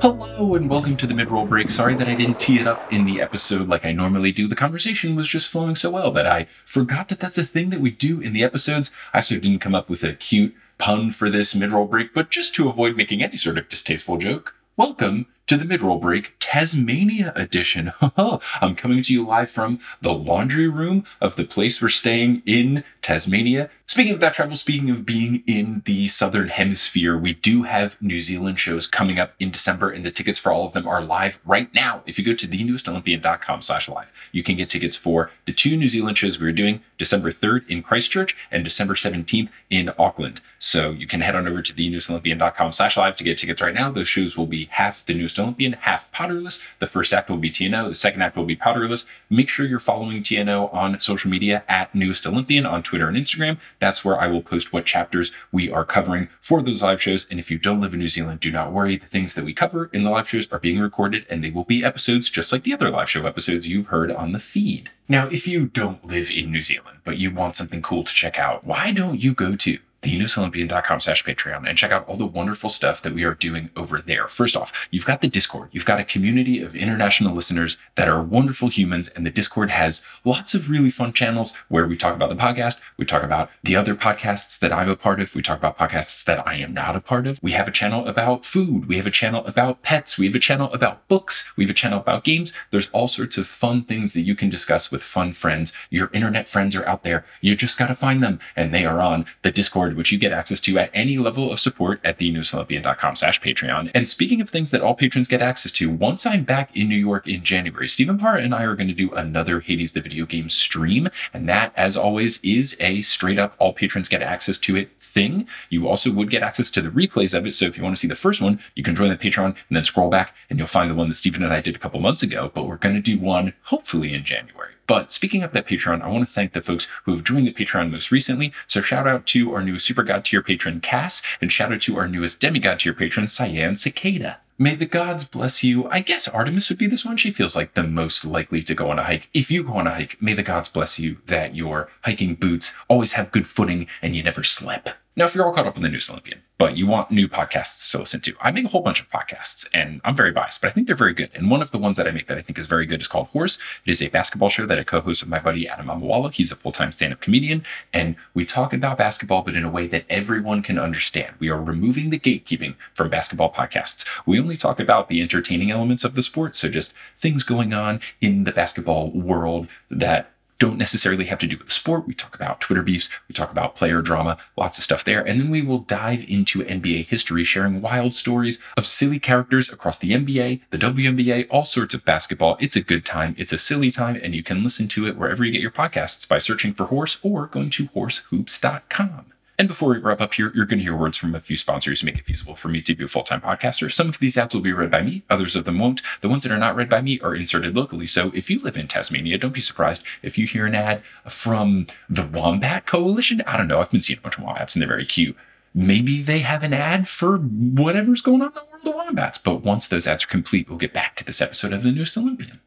A: Hello and welcome to the mid-roll break. Sorry that I didn't tee it up in the episode like I normally do. The conversation was just flowing so well that I forgot that that's a thing that we do in the episodes. I sort of didn't come up with a cute pun for this mid-roll break, but just to avoid making any sort of distasteful joke, welcome to the mid-roll break Tasmania edition. I'm coming to you live from the laundry room of the place we're staying in Tasmania. Speaking of that travel, speaking of being in the southern hemisphere, we do have New Zealand shows coming up in December, and the tickets for all of them are live right now. If you go to thenewestolympian.com slash live, you can get tickets for the two New Zealand shows we are doing December 3rd in Christchurch and December 17th in Auckland. So you can head on over to thenewestolympian.com slash live to get tickets right now. Those shows will be half the Newest Olympian, half Potterless. The first act will be TNO, the second act will be Potterless. Make sure you're following TNO on social media at Newest Olympian on Twitter and Instagram. That's where I will post what chapters we are covering for those live shows. And if you don't live in New Zealand, do not worry. The things that we cover in the live shows are being recorded and they will be episodes just like the other live show episodes you've heard on the feed. Now, if you don't live in New Zealand, but you want something cool to check out, why don't you go to thenewestolympian.com slash Patreon and check out all the wonderful stuff that we are doing over there. First off, you've got the Discord. You've got a community of international listeners that are wonderful humans, and the Discord has lots of really fun channels where we talk about the podcast, we talk about the other podcasts that I'm a part of, we talk about podcasts that I am not a part of. We have a channel about food, we have a channel about pets, we have a channel about books, we have a channel about games. There's all sorts of fun things that you can discuss with fun friends. Your internet friends are out there. You just got to find them, and they are on the Discord which you get access to at any level of support at thenewestolympian.com slash Patreon. And speaking of things that all patrons get access to, once I'm back in New York in January, Stephen Parr and I are going to do another Hades the video game stream. And that, as always, is a straight up all patrons get access to it thing. You also would get access to the replays of it. So if you want to see the first one, you can join the Patreon and then scroll back and you'll find the one that Stephen and I did a couple months ago. But we're going to do one hopefully in January. But speaking of that Patreon, I want to thank the folks who have joined the Patreon most recently. So shout out to our newest Super God tier patron, Cass, and shout out to our newest Demigod tier patron, Cyan Cicada. May the gods bless you. I guess Artemis would be this one. She feels like the most likely to go on a hike. If you go on a hike, may the gods bless you that your hiking boots always have good footing and you never slip. Now, if you're all caught up on the Newest Olympian, but you want new podcasts to listen to, I make a whole bunch of podcasts and I'm very biased, but I think they're very good. And one of the ones that I make that I think is very good is called Horse. It is a basketball show that I co-host with my buddy Adam Mamawala. He's a full-time stand-up comedian and we talk about basketball, but in a way that everyone can understand. We are removing the gatekeeping from basketball podcasts. We only talk about the entertaining elements of the sport. So just things going on in the basketball world that don't necessarily have to do with the sport. We talk about Twitter beefs, we talk about player drama, lots of stuff there. And then we will dive into NBA history, sharing wild stories of silly characters across the NBA, the WNBA, all sorts of basketball. It's a good time. It's a silly time, and you can listen to it wherever you get your podcasts by searching for Horse or going to horsehoops.com. And before we wrap up here, you're going to hear words from a few sponsors who make it feasible for me to be a full time podcaster. Some of these ads will be read by me, others of them won't. The ones that are not read by me are inserted locally. So if you live in Tasmania, don't be surprised if you hear an ad from the Wombat Coalition. I don't know. I've been seeing a bunch of wombats and they're very cute. Maybe they have an ad for whatever's going on in the world of wombats. But once those ads are complete, we'll get back to this episode of The Newest Olympian.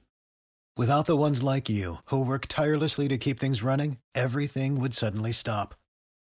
C: Without the ones like you, who work tirelessly to keep things running, everything would suddenly stop.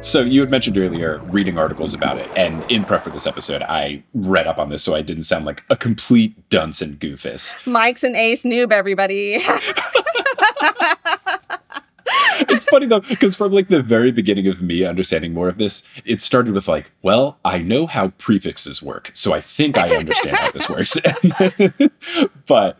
A: So you had mentioned earlier reading articles about it, and in prep for this episode, I read up on this so I didn't sound like a complete dunce and goofus.
B: Mike's an ace noob, everybody.
A: it's funny though because from like the very beginning of me understanding more of this it started with like well i know how prefixes work so i think i understand how this works but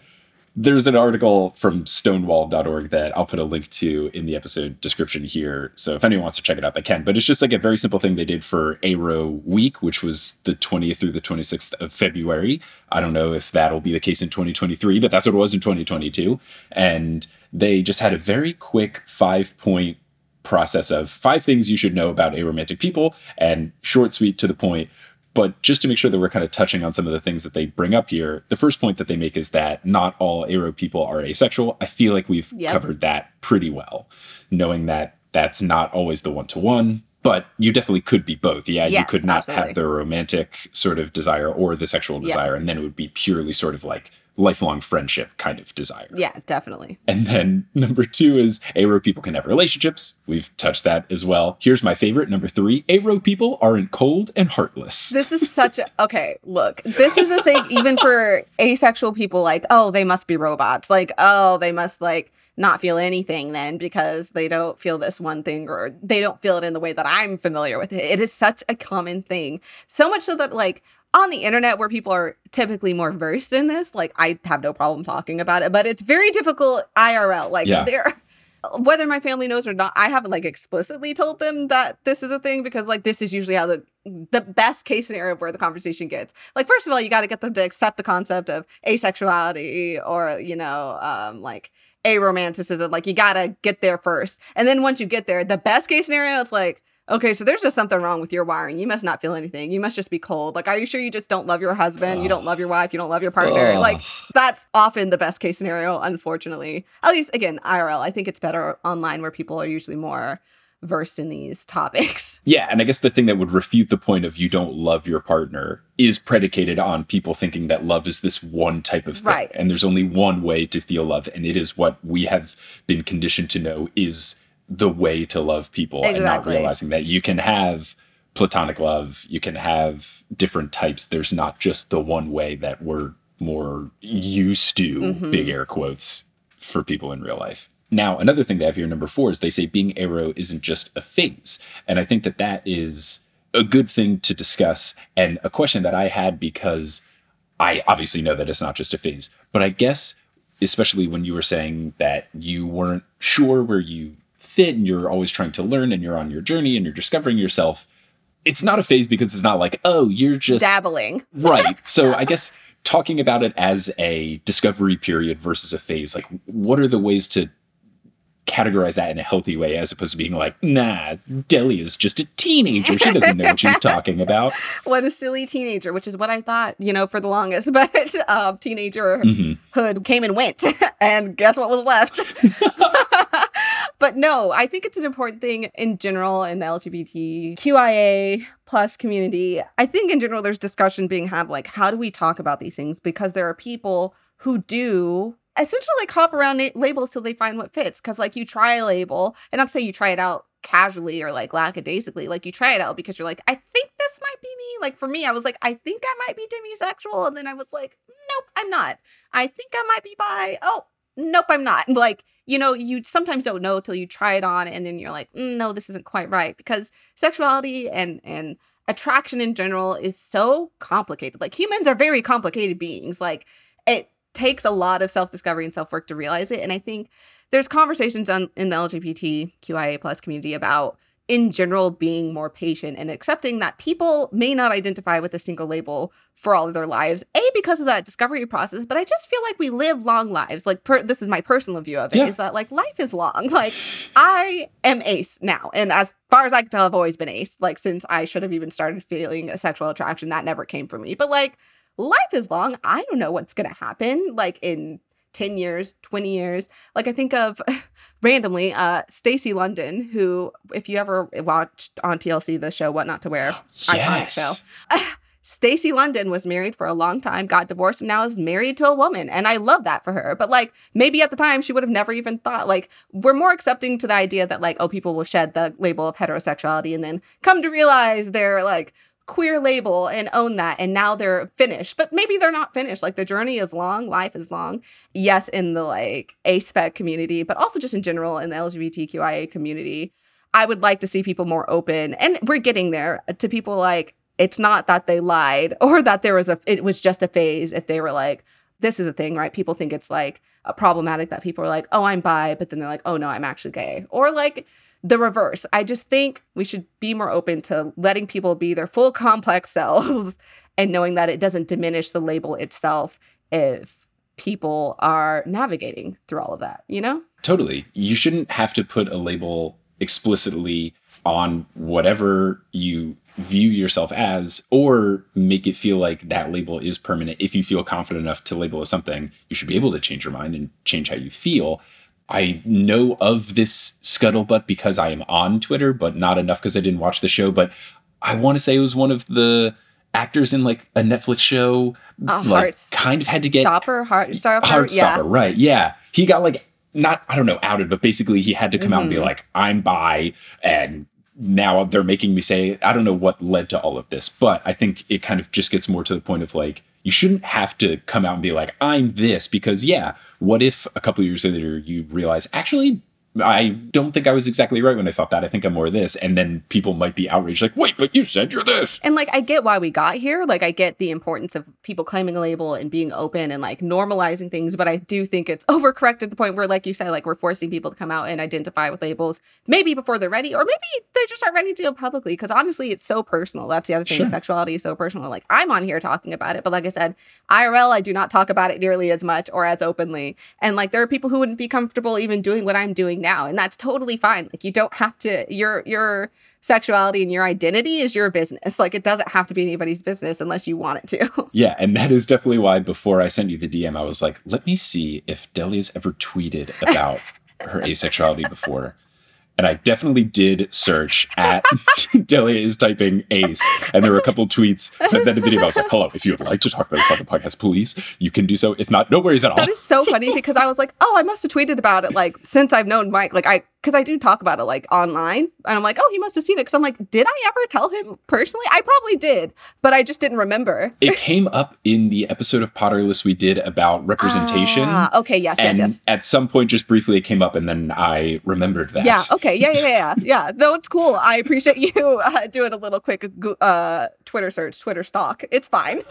A: there's an article from stonewall.org that I'll put a link to in the episode description here. So if anyone wants to check it out, they can. But it's just like a very simple thing they did for ARO week, which was the 20th through the 26th of February. I don't know if that'll be the case in 2023, but that's what it was in 2022. And they just had a very quick five point process of five things you should know about aromantic people and short, sweet, to the point but just to make sure that we're kind of touching on some of the things that they bring up here, the first point that they make is that not all aro people are asexual. I feel like we've
B: Yep.
A: covered that pretty well, knowing that that's not always the one to one, but you definitely could be both. Yeah, you could not
B: absolutely.
A: have the romantic sort of desire or the sexual
B: Yep.
A: desire, and then it would be purely sort of like lifelong friendship kind of desire.
B: yeah, definitely.
A: And then number two is Aro people can have relationships. We've touched that as well. Here's my favorite. Number three, Aro people aren't cold and heartless.
B: This is such a okay. Look, this is a thing even for asexual people. Like, oh, they must be robots. Like, oh, they must like not feel anything then because they don't feel this one thing or they don't feel it in the way that I'm familiar with it. It is such a common thing. So much so that like on the internet where people are typically more versed in this, like I have no problem talking about it, but it's very difficult IRL. Like
A: Yeah.
B: there whether my family knows or not, I haven't like explicitly told them that this is a thing because like this is usually how the the best case scenario of where the conversation gets. Like first of all, you got to get them to accept the concept of asexuality or you know um like aromanticism. Like you got to get there first, and then once you get there, the best case scenario, it's like. Okay, so there's just something wrong with your wiring. You must not feel anything. You must just be cold. Like, are you sure you just don't love your husband? You don't love your wife? You don't love your partner?
A: Ugh.
B: Like, that's often the best case scenario, unfortunately. At least, again, IRL. I think it's better online where people are usually more versed in these topics.
A: Yeah, and I guess the thing that would refute the point of you don't love your partner is predicated on people thinking that love is this one type of thing.
B: Right.
A: And there's only one way to feel love, and it is what we have been conditioned to know is the way to love people and not realizing that you can have platonic love, you can have different types. There's not just the one way that we're more used to,
B: Mhm.
A: big air quotes, for people in real life. Now, another thing they have here, number four, is they say being aro isn't just a phase. And I think that that is a good thing to discuss and a question that I had because I obviously know that it's not just a phase, but I guess, especially when you were saying that you weren't sure where you fit and you're always trying to learn and you're on your journey and you're discovering yourself, it's not a phase because it's not like, oh, you're just
B: Dabbling.
A: right. So I guess talking about it as a discovery period versus a phase, like what are the ways to categorize that in a healthy way as opposed to being like, nah, Deli is just a teenager. She doesn't know what she's talking about.
B: What a silly teenager, which is what I thought, you know, for the longest. But uh, teenagerhood
A: Mhm.
B: came and went. and guess what was left? but no, I think it's an important thing in general in the LGBTQIA plus community. I think in general there's discussion being had like how do we talk about these things because there are people who do essentially like hop around na- labels till they find what fits because like you try a label and not say you try it out casually or like lackadaisically like you try it out because you're like i think this might be me. Like for me i was like i think i might be demisexual and then i was like nope i'm not. I think i might be bi. Oh nope i'm not. Like you know you sometimes don't know till you try it on and then you're like mm, no this isn't quite right because sexuality and and attraction in general is so complicated. Like humans are very complicated beings. Like it takes a lot of self-discovery and self-work to realize it and i think there's conversations on in the lgbtqia plus community about in general being more patient and accepting that people may not identify with a single label for all of their lives a because of that discovery process but i just feel like we live long lives. Like per- this is my personal view of it: is
A: Yeah.
B: that like life is long. Like i am ace now and as far as i can tell i've always been ace like since i should have even started feeling a sexual attraction that never came from me. But like life is long i don't know what's gonna happen like in 10 years 20 years like i think of randomly uh stacy london who if you ever watched on tlc the show what not to wear iconic show
A: Yes.
B: Stacy London was married for a long time, got divorced, and now is married to a woman. And I love that for her. But like maybe at the time she would have never even thought like we're more accepting to the idea that like, oh, people will shed the label of heterosexuality and then come to realize they're like queer label and own that. And now they're finished. But maybe they're not finished. Like the journey is long, life is long. Yes, in the like ASPEC community, but also just in general in the LGBTQIA community. I would like to see people more open, and we're getting there uh, to people like it's not that they lied or that there was a it was just a phase if they were like this is a thing right people think it's like a problematic that people are like oh i'm bi but then they're like oh no i'm actually gay or like the reverse i just think we should be more open to letting people be their full complex selves and knowing that it doesn't diminish the label itself if people are navigating through all of that you know
A: Totally. You shouldn't have to put a label explicitly on whatever you view yourself as or make it feel like that label is permanent. If you feel confident enough to label as something, you should be able to change your mind and change how you feel. I know of this scuttlebutt because I am on Twitter, but not enough because I didn't watch the show. But I want to say it was one of the actors in like a Netflix show,
B: Uh,
A: like
B: Hearts-
A: kind of had to get
B: stopper
A: Heartstopper
B: yeah
A: right? Yeah, he got like not I don't know outed, but basically he had to come out and be
B: Mhm.
A: like, "I'm bi," and now they're making me say I don't know what led to all of this, but I think it kind of just gets more to the point of like you shouldn't have to come out and be like, "I'm this," because yeah, what if a couple years later you realize actually. I don't think I was exactly right when I thought that. I think I'm more this. And then people might be outraged, like, wait, but you said you're this.
B: And like I get why we got here. Like I get the importance of people claiming a label and being open and like normalizing things, but I do think it's overcorrect at the point where like you said like we're forcing people to come out and identify with labels maybe before they're ready or maybe they just aren't ready to do it publicly because honestly it's so personal. That's the other thing.
A: Sure.
B: Sexuality is so personal. Like I'm on here talking about it, but like I said, IRL I do not talk about it nearly as much or as openly. And like there are people who wouldn't be comfortable even doing what I'm doing now and that's totally fine. Like you don't have to your your sexuality and your identity is your business. Like it doesn't have to be anybody's business unless you want it to.
A: Yeah, and that is definitely why before I sent you the DM, I was like, let me see if Delia's ever tweeted about her asexuality before. And I definitely did search at Delia is typing ace. And there were a couple tweets sent that the video. I was like, hello, if you would like to talk about this on the podcast, please, you can do so. If not, no worries at all.
B: that is so funny because I was like, oh, I must have tweeted about it like since I've known Mike. Like I because I do talk about it like online. And I'm like, oh, he must have seen it. Cause I'm like, did I ever tell him personally? I probably did, but I just didn't remember.
A: It came up in the episode of Potterless we did about representation.
B: Ah, okay, yes, yes,
A: and
B: yes.
A: at some point, just briefly, it came up, and then I remembered that.
B: Yeah. Okay. Yeah. Yeah. Yeah. Yeah. No, it's cool. I appreciate you uh, doing a little quick uh, Twitter search, Twitter stalk. It's fine.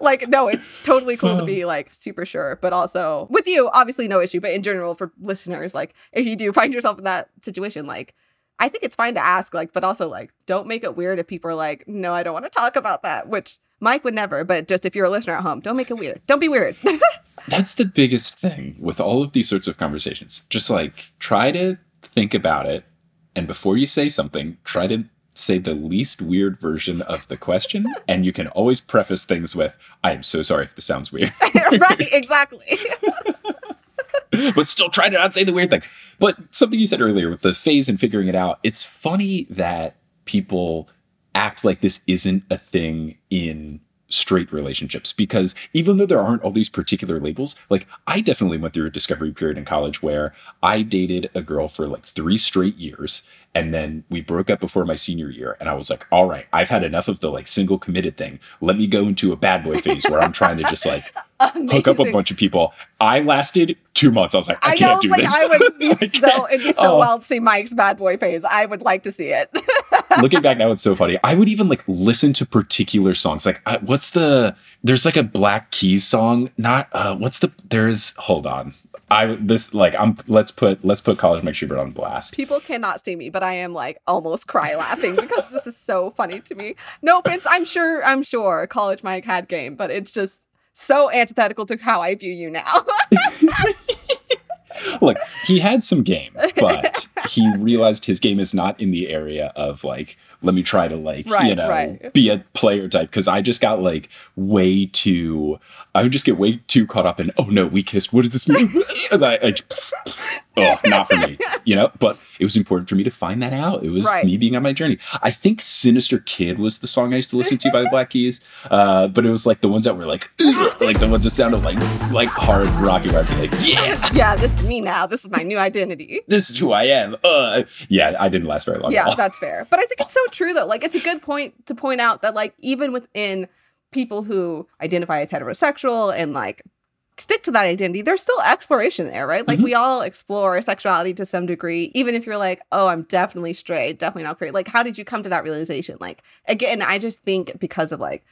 B: Like, no, it's totally cool to be um. like super sure, but also with you, obviously no issue. But in general, for listeners, like if you do find yourself in that situation, like I think it's fine to ask, like, but also like don't make it weird if people are like, no, I don't want to talk about that, which Mike would never. But just if you're a listener at home, don't make it weird. Don't be weird.
A: That's the biggest thing with all of these sorts of conversations. Just like try to think about it. And before you say something, try to say the least weird version of the question. And you can always preface things with, I am so sorry if this sounds weird.
B: right? Exactly.
A: but still try to not say the weird thing. But something you said earlier with the phase and figuring it out, it's funny that people act like this isn't a thing in straight relationships because even though there aren't all these particular labels, like I definitely went through a discovery period in college where I dated a girl for like three straight years and then we broke up before my senior year and I was like, all right, I've had enough of the like single committed thing. Let me go into a bad boy phase where I'm trying to just like hook up a bunch of people. I lasted two months. I was like, I,
B: I
A: can't do
B: like
A: this.
B: I would be
A: I
B: so it'd be so
A: Oh.
B: wild to see Mike's bad boy phase. I would like to see it.
A: Looking back now, it's so funny. I would even like listen to particular songs. Like, uh, what's the? There's like a Black Keys song. Not uh, what's the? There's hold on. I this like I'm let's put let's put College Mike Schubert on blast.
B: People cannot see me, but I am like almost cry laughing because this is so funny to me. No offense, I'm sure I'm sure College Mike had game, but it's just so antithetical to how I view you now.
A: Look, he had some game, but he realized his game is not in the area of like let me try to like you know
B: right.
A: be a player type because I just got like way too I would just get way too caught up in oh no we kissed. What does this mean? I, I- oh not for me you know but it was important for me to find that out it was
B: Right.
A: me being on my journey I think Sinister Kid was the song I used to listen to by the Black Keys uh, but it was like the ones that were like like the ones that sounded like like hard rocky I'd like yeah
B: yeah, this is me now. This is my new identity.
A: this is who I am uh, yeah I didn't last very long
B: Yeah, that's fair. But I think it's so true though. Like it's a good point to point out that like even within people who identify as heterosexual and like stick to that identity, there's still exploration there, right? Like
A: Mhm.
B: we all explore sexuality to some degree, even if you're like, oh, I'm definitely straight, definitely not queer. Like, how did you come to that realization? Like, again, I just think because of like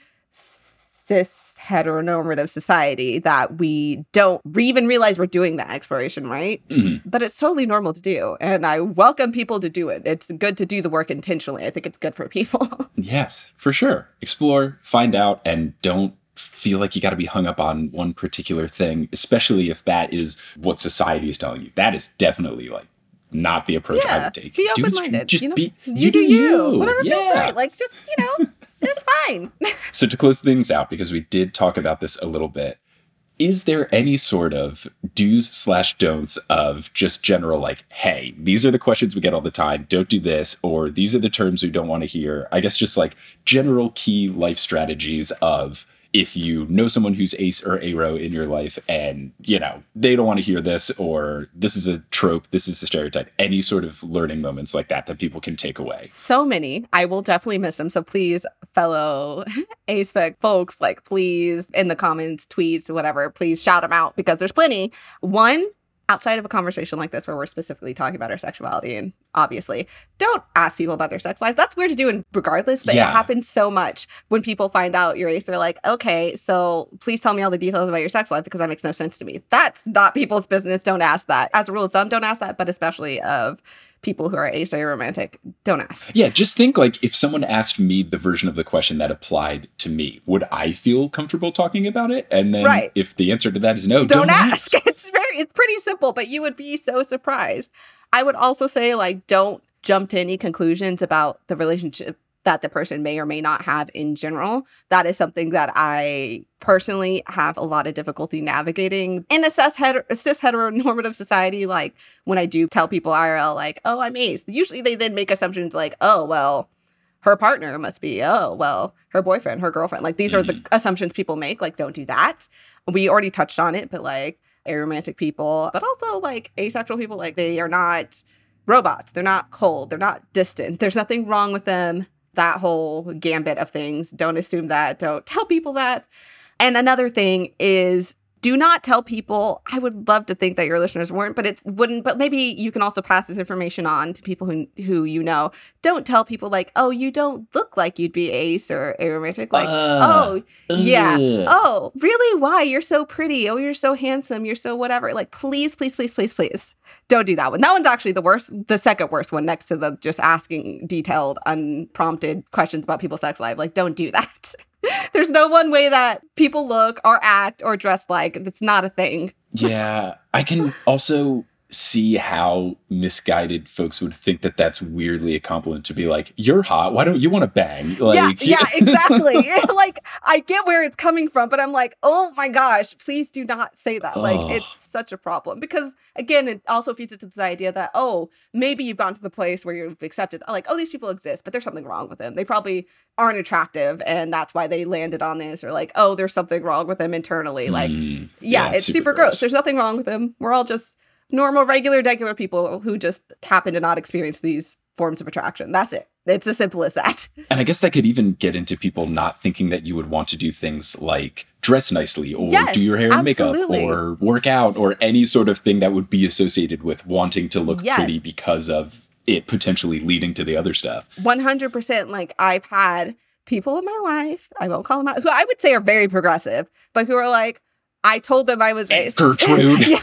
B: cis heteronormative society that we don't re- even realize we're doing that exploration, right?
A: Mhm.
B: But it's totally normal to do. And I welcome people to do it. It's good to do the work intentionally. I think it's good for people.
A: Yes, for sure. Explore, find out, and don't feel like you got to be hung up on one particular thing, especially if that is what society is telling you. That is definitely like not the approach I would take.
B: Be open minded.
A: Just
B: you know,
A: be
B: you, do you. Whatever feels right. Like just, you know, it's fine.
A: So to close things out, because we did talk about this a little bit, is there any sort of do's slash don'ts of just general like, hey, these are the questions we get all the time, don't do this, or these are the terms we don't want to hear? I guess just like general key life strategies of if you know someone who's ace or aro in your life and you know they don't want to hear this or this is a trope this is a stereotype any sort of learning moments like that that people can take away
B: so many. I will definitely miss them. So please, fellow ASPEC folks, like please in the comments, tweets, whatever, please shout them out because there's plenty. One, outside of a conversation like this where we're specifically talking about our sexuality and obviously don't ask people about their sex life. That's weird to do and regardless, but
A: Yeah.
B: it happens so much when people find out your ace. They're like, okay, so please tell me all the details about your sex life because that makes no sense to me. That's not people's business. Don't ask that. As a rule of thumb, don't ask that, but especially of people who are ace or romantic, don't ask.
A: Yeah, just think like if someone asked me the version of the question that applied to me, would I feel comfortable talking about it? And then
B: Right.
A: if the answer to that is no,
B: don't, ask. It's very it's pretty simple, but you would be so surprised. I would also say like don't jump to any conclusions about the relationship that the person may or may not have in general. That is something that I personally have a lot of difficulty navigating in a cis, heter- cis heteronormative society. Like when I do tell people IRL, like, oh, I'm ace, usually they then make assumptions like, oh, well, her partner must be, oh, well, her boyfriend, her girlfriend. Like these are the mm-hmm. assumptions people make. Like, don't do that. We already touched on it, but like aromantic people, but also like asexual people, like they are not robots. They're not cold. They're not distant. There's nothing wrong with them. That whole gambit of things. Don't assume that. Don't tell people that. And another thing is do not tell people. I would love to think that your listeners weren't, but it wouldn't. But maybe you can also pass this information on to people who who you know. Don't tell people like, oh, you don't look like you'd be ace or aromantic. Like,
A: Uh,
B: oh, yeah.
A: ugh.
B: Oh, really? Why? You're so pretty. Oh, you're so handsome. You're so whatever. Like, please, please, please, please, please don't do that one. That one's actually the worst, the second worst one next to the just asking detailed, unprompted questions about people's sex life. Like, don't do that. There's no one way that people look or act or dress like. That's not a thing.
A: yeah, I can also see how misguided folks would think that that's weirdly a compliment to be like, "You're hot. Why don't you want to bang?" Like,
B: yeah, yeah, exactly. like, I get where it's coming from, but I'm like, oh my gosh, please do not say that. Like,
A: Oh.
B: it's such a problem because, again, it also feeds into this idea that, oh, maybe you've gotten to the place where you've accepted, like, oh, these people exist, but there's something wrong with them. They probably aren't attractive, and that's why they landed on this, or like, oh, there's something wrong with them internally. Like,
A: Mm,
B: yeah, it's super, gross. There's nothing wrong with them. We're all just normal, regular, regular people who just happen to not experience these forms of attraction. That's it. It's as simple as that.
A: And I guess that could even get into people not thinking that you would want to do things like dress nicely or
B: Yes,
A: do your hair and makeup or work out or any sort of thing that would be associated with wanting to look
B: Yes.
A: pretty because of it potentially leading to the other stuff.
B: 100% like I've had people in my life, I won't call them out, who I would say are very progressive, but who are like, I told them I was eh, ace.
A: Gertrude.
B: Yeah.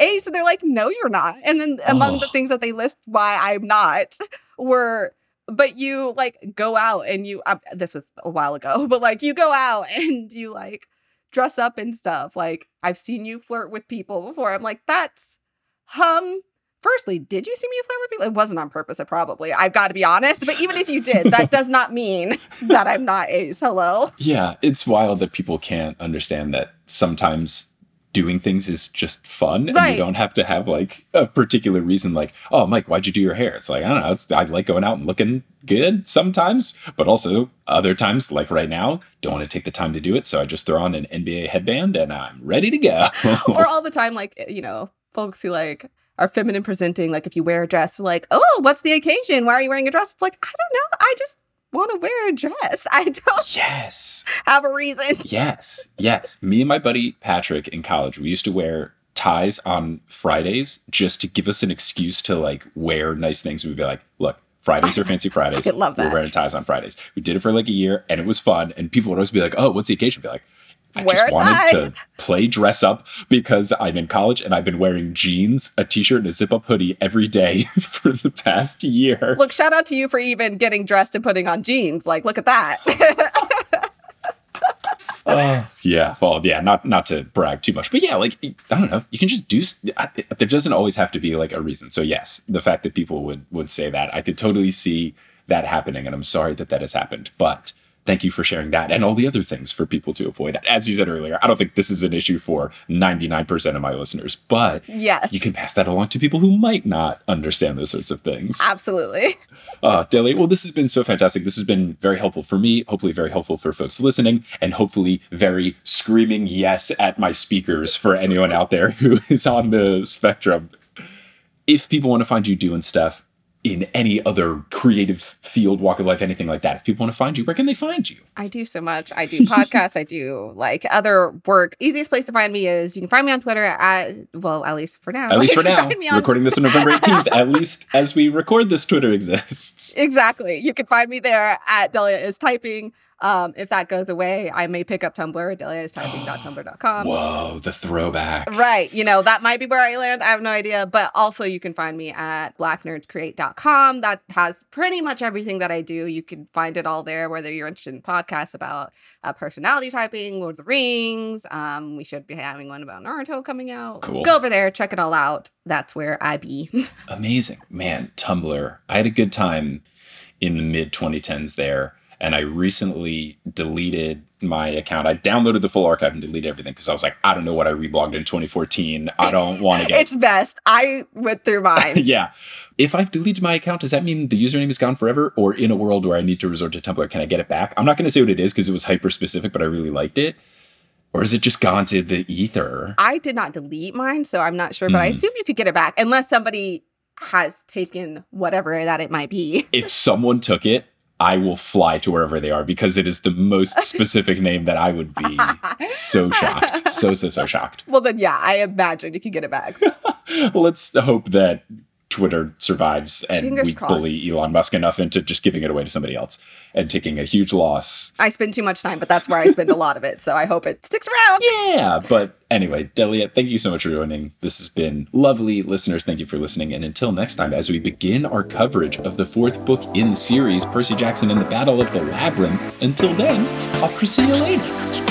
B: Ace. And they're like, no, you're not. And then among the
A: Oh.
B: things that they list why I'm not were, but you like go out and you, uh, this was a while ago, but like you go out and you like dress up and stuff. Like I've seen you flirt with people before. I'm like, that's, hum. Firstly, did you see me flirt with people? It wasn't on purpose, it probably. I've got to be honest. But even if you did, that does not mean that I'm not ace. Hello.
A: Yeah, it's wild that people can't understand that sometimes doing things is just fun and you don't have to have like a particular reason like, oh Mike, why'd you do your hair? It's like, I don't know, it's I like going out and looking good sometimes, but also other times, like right now, don't want to take the time to do it. So I just throw on an NBA headband and I'm ready to go.
B: or all the time, like, you know, folks who like are feminine presenting, like if you wear a dress, like, oh, what's the occasion? Why are you wearing a dress? It's like, I don't know. I just want to wear a dress. I don't
A: yes.
B: have a reason.
A: Yes, yes. Me and my buddy Patrick in college, we used to wear ties on Fridays just to give us an excuse to like wear nice things. We'd be like, look, Fridays are fancy Fridays.
B: I love that.
A: We're wearing ties on Fridays. We did it for like a year and it was fun. And people would always be like, oh, what's the occasion? Be like, I
B: Wear
A: just wanted
B: tie."
A: to play dress up because I'm in college and I've been wearing jeans, a t-shirt, and a zip-up hoodie every day for the past year.
B: Look, shout out to you for even getting dressed and putting on jeans. Like, look at that.
A: Oh, yeah. Well, yeah. Not not to brag too much, but yeah, like I don't know. You can just do. I- There doesn't always have to be like a reason. So yes, the fact that people would would say that, I could totally see that happening, and I'm sorry that that has happened. But thank you for sharing that and all the other things for people to avoid. As you said earlier, I don't think this is an issue for 99% of my listeners, but
B: yes.
A: you can pass that along to people who might not understand those sorts of things.
B: Absolutely.
A: Uh, Deli, well, this has been so fantastic. This has been very helpful for me, hopefully very helpful for folks listening, and hopefully very screaming yes at my speakers for anyone out there who is on the spectrum. If people want to find you doing stuff in any other creative field, walk of life, anything like that, if people want to find you, where can they find you?
B: I do so much. I do podcasts. I do like other work. Easiest place to find me is you can find me on Twitter at well, at least for now.
A: At least for now,
B: on-
A: recording this on November 18th, at least as we record this, Twitter exists.
B: Exactly. You can find me there at Delia is typing. Um, if that goes away, I may pick up Tumblr, Delia is typing.tumblr.com.
A: Whoa, the throwback.
B: Right. You know, that might be where I land. I have no idea. But also, you can find me at blacknerdscreate.com. That has pretty much everything that I do. You can find it all there, whether you're interested in podcasts about uh, personality typing, Lord of the Rings. Um, we should be having one about Naruto coming out.
A: Cool.
B: Go over there, check it all out. That's where I be.
A: Amazing. Man, Tumblr. I had a good time in the mid 2010s there. And I recently deleted my account. I downloaded the full archive and deleted everything because I was like, I don't know what I reblogged in 2014. I don't want to get.
B: it's best. I went through mine.
A: yeah. If I've deleted my account, does that mean the username is gone forever? Or in a world where I need to resort to Tumblr, can I get it back? I'm not going to say what it is because it was hyper specific, but I really liked it. Or is it just gone to the ether?
B: I did not delete mine, so I'm not sure, but I
A: Mhm.
B: assume you could get it back unless somebody has taken whatever that it might be.
A: if someone took it, I will fly to wherever they are because it is the most specific name that I would be so shocked. So, so, so shocked.
B: Well, then, yeah, I imagine you can get it back.
A: Let's hope that Twitter survives and
B: Fingers
A: we
B: crossed.
A: bully Elon Musk enough into just giving it away to somebody else and taking a huge loss.
B: I spend too much time, but that's where I spend a lot of it. So I hope it sticks around.
A: Yeah, but anyway, Delia, thank you so much for joining. This has been lovely. Listeners, thank you for listening. And until next time, as we begin our coverage of the fourth book in the series, Percy Jackson and the Battle of the Labyrinth, until then, I'll see you later.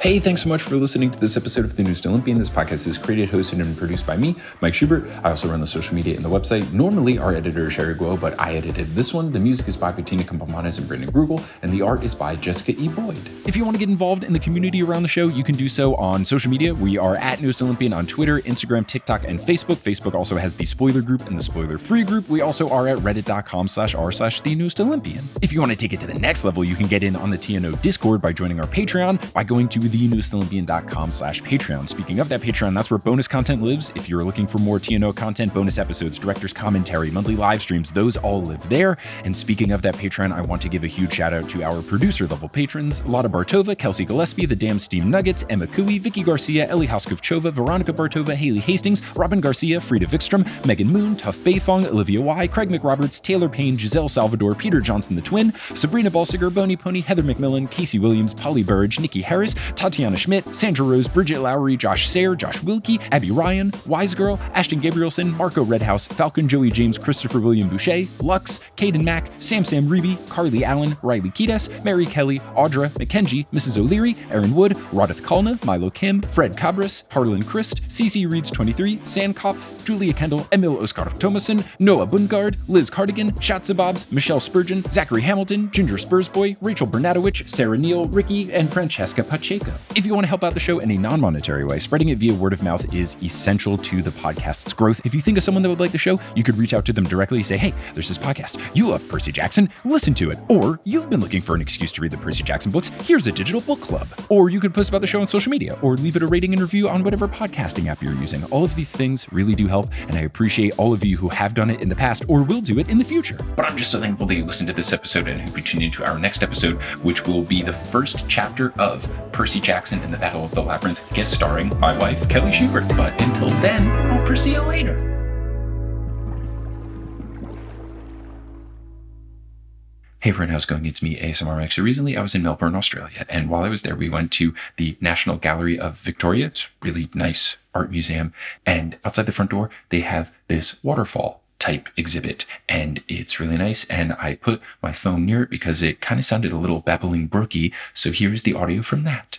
A: Hey, thanks so much for listening to this episode of The Newest Olympian. This podcast is created, hosted, and produced by me, Mike Schubert. I also run the social media and the website. Normally, our editor is Sherry Guo, but I edited this one. The music is by Bettina Campomanes and Brandon Grugle, and the art is by Jessica E. Boyd. If you want to get involved in the community around the show, you can do so on social media. We are at Newest Olympian on Twitter, Instagram, TikTok, and Facebook. Facebook also has the spoiler group and the spoiler free group. We also are at reddit.com slash r slash the newest Olympian. If you want to take it to the next level, you can get in on the TNO Discord by joining our Patreon by going to thenewestolympian.com slash Patreon. Speaking of that Patreon, that's where bonus content lives. If you're looking for more TNO content, bonus episodes, director's commentary, monthly live streams, those all live there. And speaking of that Patreon, I want to give a huge shout out to our producer level patrons, Lotta Bartova, Kelsey Gillespie, The Damn Steam Nuggets, Emma Cooey, Vicky Garcia, Ellie Hoskovchova, Veronica Bartova, Haley Hastings, Robin Garcia, Frida Vikstrom, Megan Moon, Toph Beifong, Olivia Y, Craig McRoberts, Taylor Payne, Giselle Salvador, Peter Johnson the Twin, Sabrina Balsiger, Boney Pony, Heather McMillan, Casey Williams, Polly Burge, Nikki Harris, Tatiana Schmidt, Sandra Rose, Bridget Lowry, Josh Sayre, Josh Wilkie, Abby Ryan, Wise Girl, Ashton Gabrielson, Marco Redhouse, Falcon Joey James, Christopher William Boucher, Lux, Caden Mack, Sam Sam Reeby, Carly Allen, Riley Kides, Mary Kelly, Audra, McKenzie, Mrs. O'Leary, Aaron Wood, Rodith Kalna, Milo Kim, Fred Cabras, Harlan Christ, CC Reads 23, Sandkopf, Julia Kendall, Emil Oskar Thomason, Noah Bungard, Liz Cardigan, Shatsabobs, Michelle Spurgeon, Zachary Hamilton, Ginger Spursboy, Rachel Bernatowicz, Sarah Neal, Ricky, and Francesca Pacheco. If you want to help out the show in a non monetary way, spreading it via word of mouth is essential to the podcast's growth. If you think of someone that would like the show, you could reach out to them directly, and say, hey, there's this podcast. You love Percy Jackson, listen to it. Or you've been looking for an excuse to read the Percy Jackson books, here's a digital book club. Or you could post about the show on social media, or leave it a rating and review on whatever podcasting app you're using. All of these things really do help, and I appreciate all of you who have done it in the past or will do it in the future. But I'm just so thankful that you listened to this episode and hope you tune into our next episode, which will be the first chapter of Percy Jackson in the Battle of the Labyrinth, guest starring my wife, Kelly Schubert. But until then, I'll Percy you later. Hey everyone, how's it going? It's me, ASMR Max. So recently I was in Melbourne, Australia, and while I was there, we went to the National Gallery of Victoria. It's a really nice art museum, and outside the front door, they have this waterfall type exhibit, and it's really nice. And I put my phone near it because it kind of sounded a little babbling brooky. So here's the audio from that.